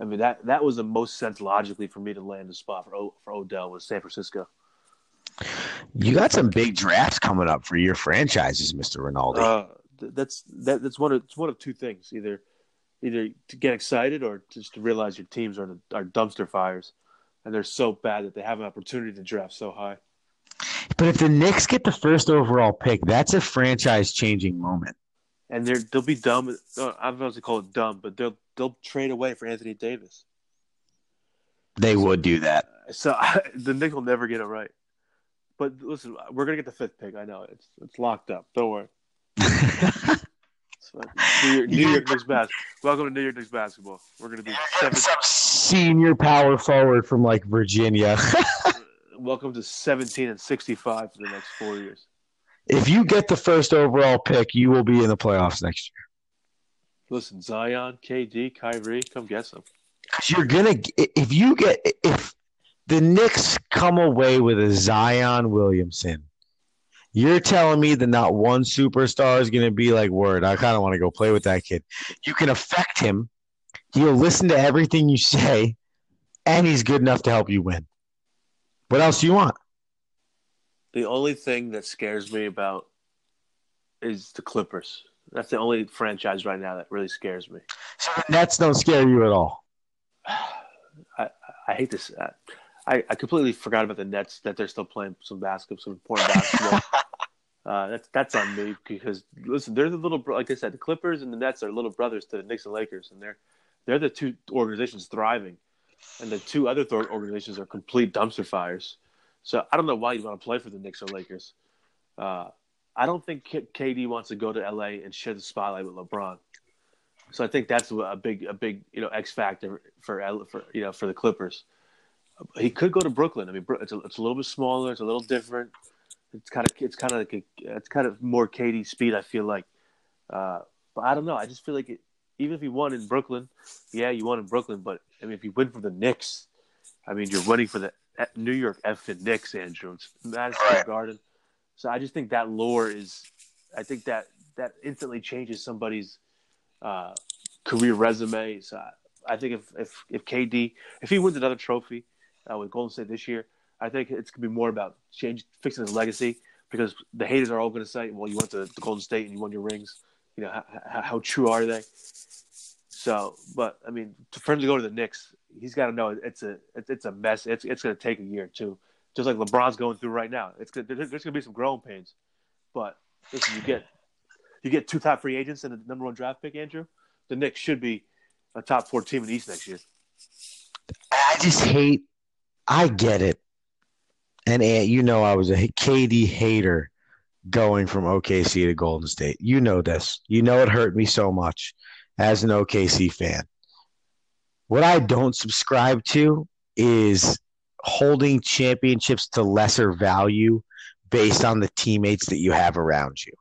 I mean that that was the most sense logically for me to land a spot for o, for Odell was San Francisco. You got some big drafts coming up for your franchises, Mister Rinaldi. Uh, that's that, that's one of it's one of two things either either to get excited or just to realize your teams are are dumpster fires and they're so bad that they have an opportunity to draft so high. But if the Knicks get the first overall pick, that's a franchise changing moment. And they're they'll be dumb. Uh, I don't going to call it dumb, but they'll they'll trade away for Anthony Davis. They would do that. So I, <laughs> the Knicks will never get it right. But listen, we're gonna get the fifth pick. I know it's it's locked up. Don't worry. <laughs> New York, New York Knicks basketball. Welcome to New York Knicks basketball. We're gonna be seven... some senior power forward from like Virginia. <laughs> Welcome to seventeen and sixty-five for the next four years. If you get the first overall pick, you will be in the playoffs next year. Listen, Zion, KD, Kyrie, come get some. You're gonna if you get if the Knicks come away with a Zion Williamson you're telling me that not one superstar is going to be like, word, I kind of want to go play with that kid. You can affect him. He'll listen to everything you say, and he's good enough to help you win. What else do you want? The only thing that scares me about is the Clippers. That's the only franchise right now that really scares me. So the Nets don't scare you at all. <sighs> I, I hate this. I, I completely forgot about the Nets that they're still playing some basketball, some important basketball. <laughs> uh, that's that's on me because listen, they're the little like I said, the Clippers and the Nets are little brothers to the Knicks and Lakers, and they're they're the two organizations thriving, and the two other th- organizations are complete dumpster fires. So I don't know why you want to play for the Knicks or Lakers. Uh, I don't think KD wants to go to LA and share the spotlight with LeBron. So I think that's a big a big you know X factor for for you know for the Clippers he could go to Brooklyn. I mean, it's a, it's a little bit smaller. It's a little different. It's kind of it's kind of like a, it's kind of more KD speed. I feel like, uh, but I don't know. I just feel like it, even if he won in Brooklyn, yeah, you won in Brooklyn. But I mean, if you win for the Knicks, I mean, you're winning for the New York effing Knicks, Andrew. It's Madison Square Garden. So I just think that lore is. I think that that instantly changes somebody's uh, career resume. So I, I think if if if KD if he wins another trophy uh, with Golden State this year. I think it's going to be more about change, fixing his legacy because the haters are all going to say, "Well, you went to the Golden State and you won your rings. You know, how, how true are they?" So, but I mean, for him to go to the Knicks, he's got to know it's a it's a mess. It's it's going to take a year too, just like LeBron's going through right now. It's there's, there's going to be some growing pains, but listen, you get you get two top free agents and a number one draft pick, Andrew. The Knicks should be a top four team in the East next year. I just hate I get it. And you know, I was a KD hater going from OKC to Golden State. You know this. You know it hurt me so much as an OKC fan. What I don't subscribe to is holding championships to lesser value based on the teammates that you have around you.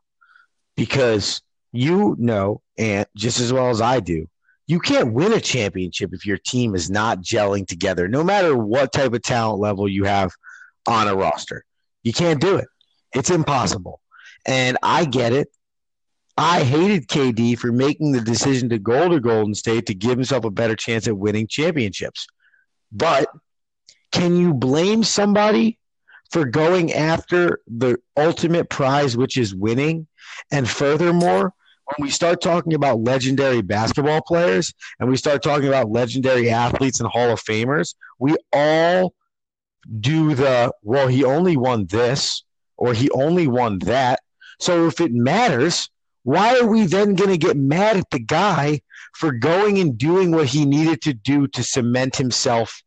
Because you know, and just as well as I do, you can't win a championship if your team is not gelling together, no matter what type of talent level you have on a roster. You can't do it. It's impossible. And I get it. I hated KD for making the decision to go to Golden State to give himself a better chance at winning championships. But can you blame somebody for going after the ultimate prize, which is winning? And furthermore, when we start talking about legendary basketball players and we start talking about legendary athletes and Hall of Famers, we all do the well, he only won this or he only won that. So if it matters, why are we then going to get mad at the guy for going and doing what he needed to do to cement himself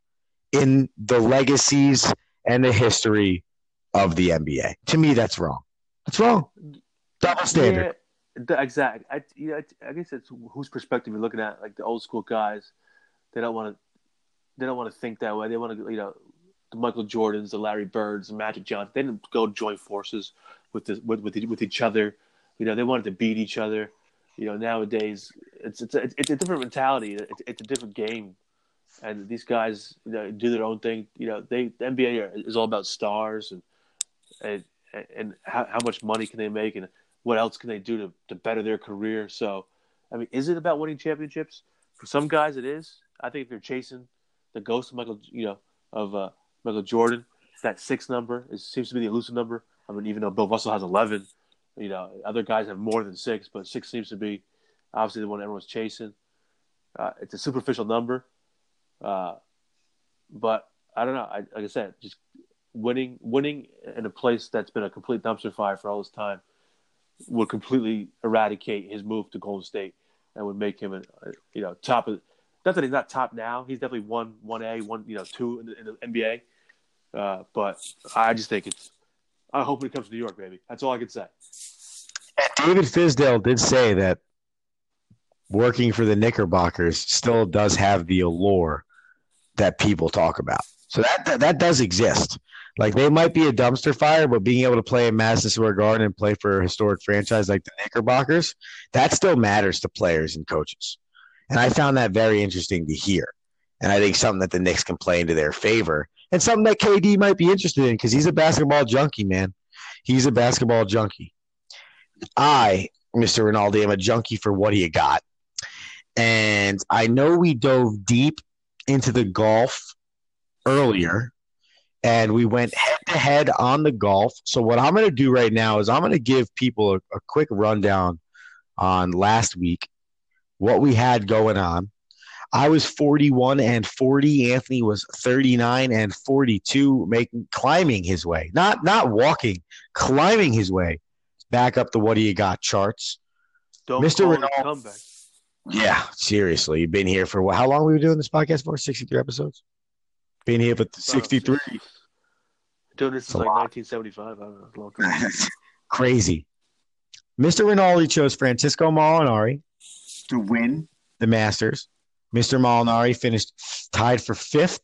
in the legacies and the history of the NBA? To me, that's wrong. That's wrong. Double standard. Yeah Exactly. I, you know, I guess it's whose perspective you're looking at. Like the old school guys, they don't want to. They don't want to think that way. They want to, you know, the Michael Jordans, the Larry Birds, the Magic Johnson. They didn't go join forces with the, with with, with each other. You know, they wanted to beat each other. You know, nowadays it's it's a, it's a different mentality. It's, it's a different game. and these guys you know, do their own thing. You know, they the NBA is all about stars and and and how, how much money can they make and what else can they do to, to better their career. So, I mean, is it about winning championships? For some guys, it is. I think if you're chasing the ghost of Michael, you know, of uh, Michael Jordan, that six number it seems to be the elusive number. I mean, even though Bill Russell has eleven, you know, other guys have more than six, but six seems to be obviously the one everyone's chasing. Uh, it's a superficial number, uh, but I don't know. I, like I said, just winning, winning in a place that's been a complete dumpster fire for all this time would completely eradicate his move to Golden State and would make him a, you know top of. Not that he's not top now. He's definitely one one A, one you know two in the, in the NBA. Uh, but I just think it's. I hope it comes to New York, baby. That's all I can say. David Fizdale did say that working for the Knickerbockers still does have the allure that people talk about. So that, that, that does exist. Like they might be a dumpster fire, but being able to play in Madison Square Garden and play for a historic franchise like the Knickerbockers, that still matters to players and coaches. And I found that very interesting to hear. And I think something that the Knicks can play into their favor and something that KD might be interested in because he's a basketball junkie, man. He's a basketball junkie. I, Mr. Rinaldi, am a junkie for what he got. And I know we dove deep into the golf earlier and we went head to head on the golf. So what I'm going to do right now is I'm going to give people a, a, quick rundown on last week, what we had going on. I was 41 and 40. Anthony was 39 and 42, making climbing his way, not not walking, climbing his way back up the what do you got charts. Don't Mr. Rinaldi. Yeah, seriously, you've been here for how long? Have we been doing this podcast for 63 episodes. Been here for uh, 63. Doing this since like 1975. I don't know. <laughs> Crazy. Mr. Rinaldi chose Francesco Molinari to win the Masters. Mr. Molinari finished tied for fifth.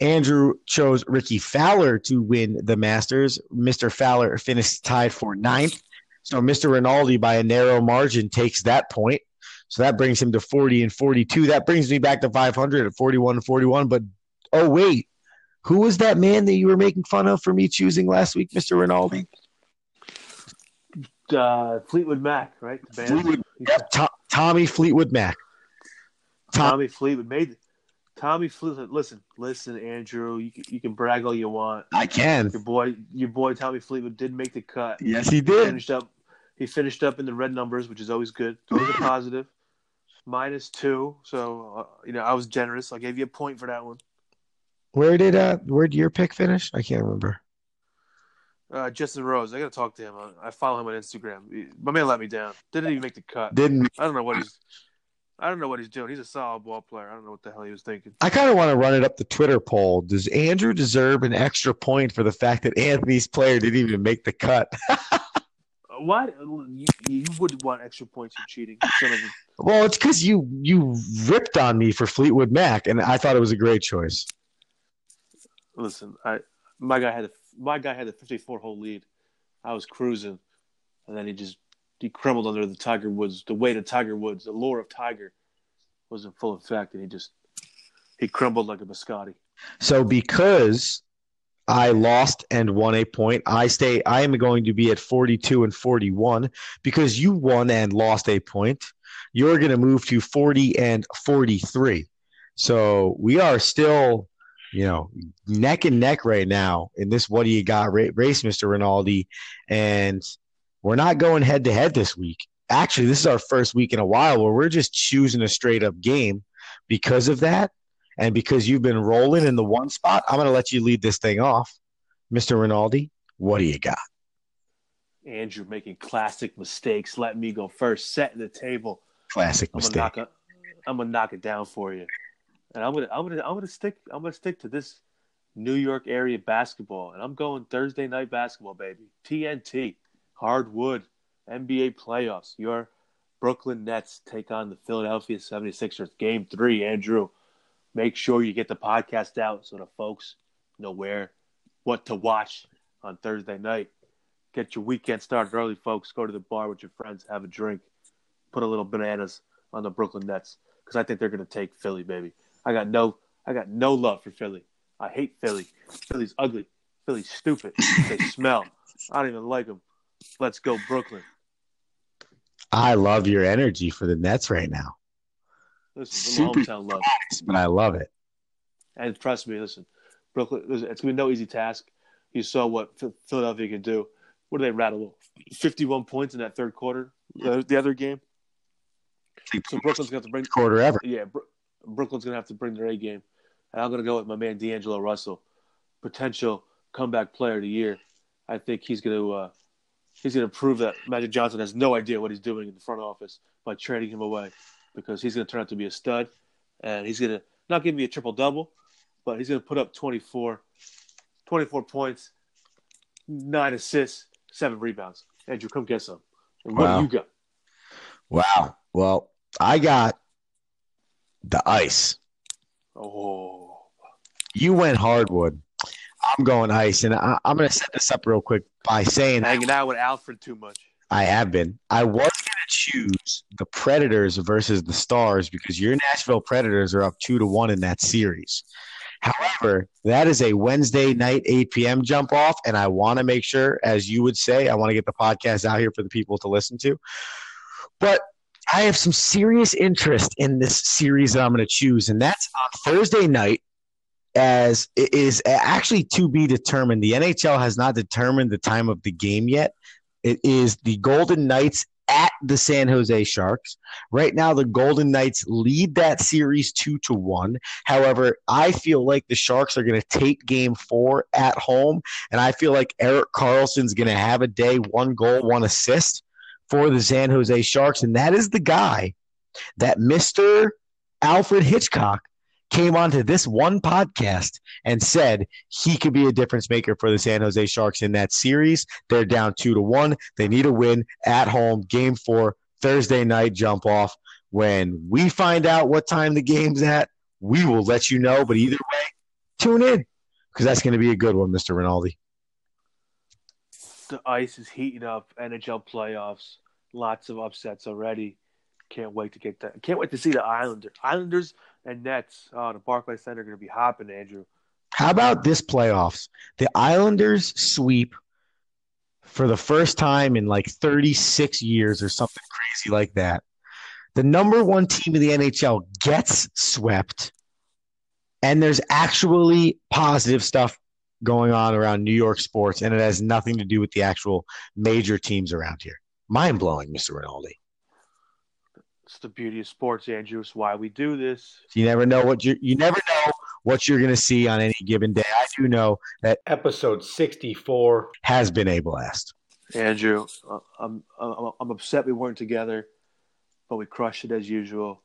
Andrew chose Rickie Fowler to win the Masters. Mr. Fowler finished tied for ninth. So Mr. Rinaldi, by a narrow margin, takes that point. So that brings him to 40 and 42. That brings me back to 500 at 41 and 41. But oh, wait. Who was that man that you were making fun of for me choosing last week, Mr. Rinaldi? Uh, Fleetwood Mac, right? Fleetwood, yep, Tom, Tommy Fleetwood Mac. Tom, Tommy Fleetwood made Tommy Fleetwood. Listen, listen, Andrew. You can, you can brag all you want. I can. Your boy, your boy Tommy Fleetwood did make the cut. Yes, he did. He finished up. He finished up in the red numbers, which is always good. Always a <gasps> positive. Minus two. So uh, you know, I was generous. I gave you a point for that one. Where did uh where did your pick finish? I can't remember. Uh, Justin Rose. I gotta talk to him. I follow him on Instagram. My man let me down. Didn't even make the cut. Didn't. I don't know what he's. I don't know what he's doing. He's a solid ball player. I don't know what the hell he was thinking. I kind of want to run it up the Twitter poll. Does Andrew deserve an extra point for the fact that Anthony's player didn't even make the cut? Uh, why you, you would want extra points for cheating? <laughs> Well, it's because you you ripped on me for Fleetwood Mac, and I thought it was a great choice listen, I my guy had a my guy had a 54 hole lead. I was cruising, and then he just he crumbled under the Tiger Woods. The weight of Tiger Woods, the lure of Tiger, was in full effect, and he just he crumbled like a biscotti. So because I lost and won a point, I stay. I am going to be at 42 and 41 because you won and lost a point. You're going to move to 40 and 43. So we are still you know, neck and neck right now in this what do you got race, Mr. Rinaldi. And we're not going head to head this week. Actually, this is our first week in a while where we're just choosing a straight up game because of that. And because you've been rolling in the one spot, I'm going to let you lead this thing off. Mr. Rinaldi, what do you got? Andrew making classic mistakes. Let me go first. Setting the table. Classic I'm mistake. Gonna it, I'm gonna knock it down for you and I'm gonna I'm gonna I'm gonna stick I'm gonna stick to this New York area basketball, and I'm going Thursday night basketball, baby. TNT, hardwood, NBA playoffs. Your Brooklyn Nets take on the Philadelphia 76ers. Game three, Andrew. Make sure you get the podcast out so the folks know where, what to watch on Thursday night. Get your weekend started early, folks. Go to the bar with your friends, have a drink, put a little bananas on the Brooklyn Nets because I think they're going to take Philly, baby. I got no I got no love for Philly. I hate Philly. Philly's ugly. Philly's stupid. they smell. I don't even like them. Let's go Brooklyn. I love your energy for the Nets right now. Listen, Super hometown love. But I love it. And trust me, listen, Brooklyn. Listen, it's gonna be no easy task. You saw what Philadelphia can do. What do they rattle? Fifty-one points in that third quarter. The other game. So Brooklyn's gonna have to bring quarter ever. Yeah, Brooklyn's gonna have to bring their A game, and I'm gonna go with my man D'Angelo Russell, potential comeback player of the year. I think he's gonna uh, he's gonna prove that Magic Johnson has no idea what he's doing in the front office by trading him away, because he's gonna turn out to be a stud, and he's gonna not give me a triple double, but he's gonna put up 24, 24 points, nine assists, seven rebounds. Andrew, come get some. And what wow. do you got? Wow. Well, I got the ice. Oh. You went hardwood. I'm going ice, and I, am going to set this up real quick by saying hanging out with Alfred too much. I have been. I was going to choose the Predators versus the Stars because your Nashville Predators are up two to one in that series. However, that is a Wednesday night 8 p.m. jump off, and I want to make sure, as you would say, I want to get the podcast out here for the people to listen to. But I have some serious interest in this series that I'm going to choose, and that's on Thursday night. As it is actually to be determined. The NHL has not determined the time of the game yet. It is the Golden Knights at the San Jose Sharks. Right now, the Golden Knights lead that series two to one. However, I feel like the Sharks are going to take game four at home, and I feel like Erik Karlsson's going to have a day, one goal, one assist for the San Jose Sharks, and that is the guy that Mr. Alfred Hitchcock came onto this one podcast and said he could be a difference maker for the San Jose Sharks in that series. They're down two to one. They need a win at home, game four, Thursday night jump off. When we find out what time the game's at, we will let you know. But either way, tune in because that's going to be a good one, Mr. Rinaldi the ice is heating up. NHL playoffs, lots of upsets already. Can't wait to get that. Can't wait to see the Islanders, Islanders and Nets. Oh, the Barclays Center are going to be hopping, Andrew. How about this playoffs? The Islanders sweep for the first time in like 36 years or something crazy like that. The number one team in the NHL gets swept, and there's actually positive stuff going on around New York sports, and it has nothing to do with the actual major teams around here. Mind blowing, Mr. Rinaldi. It's the beauty of sports, Andrew. It's why we do this. You never know what you you never know what you're going to see on any given day. I do know that episode 64 has been a blast. Andrew, uh, I'm, I'm I'm upset we weren't together, but we crushed it as usual.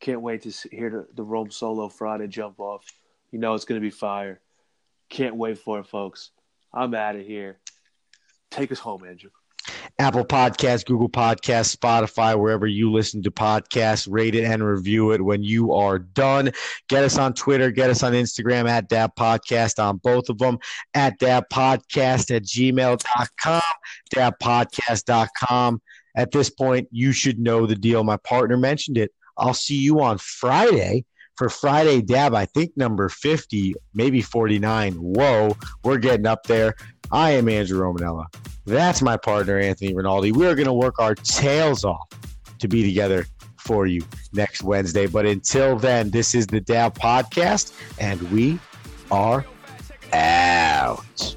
Can't wait to hear the, the Rome Solo Friday jump off. You know it's going to be fire. Can't wait for it, folks. I'm out of here. Take us home, Andrew. Apple Podcasts, Google Podcasts, Spotify, wherever you listen to podcasts, rate it and review it when you are done. Get us on Twitter, get us on Instagram at Dab Podcast on both of them, at Dab Podcast at gmail.com, dabpodcast.com. At this point, you should know the deal. My partner mentioned it. I'll see you on Friday for Friday Dab, I think number 50, maybe 49. Whoa, we're getting up there. I am Andrew Romanella. That's my partner, Anthony Rinaldi. We are going to work our tails off to be together for you next Wednesday. But until then, this is the Dab Podcast, and we are out.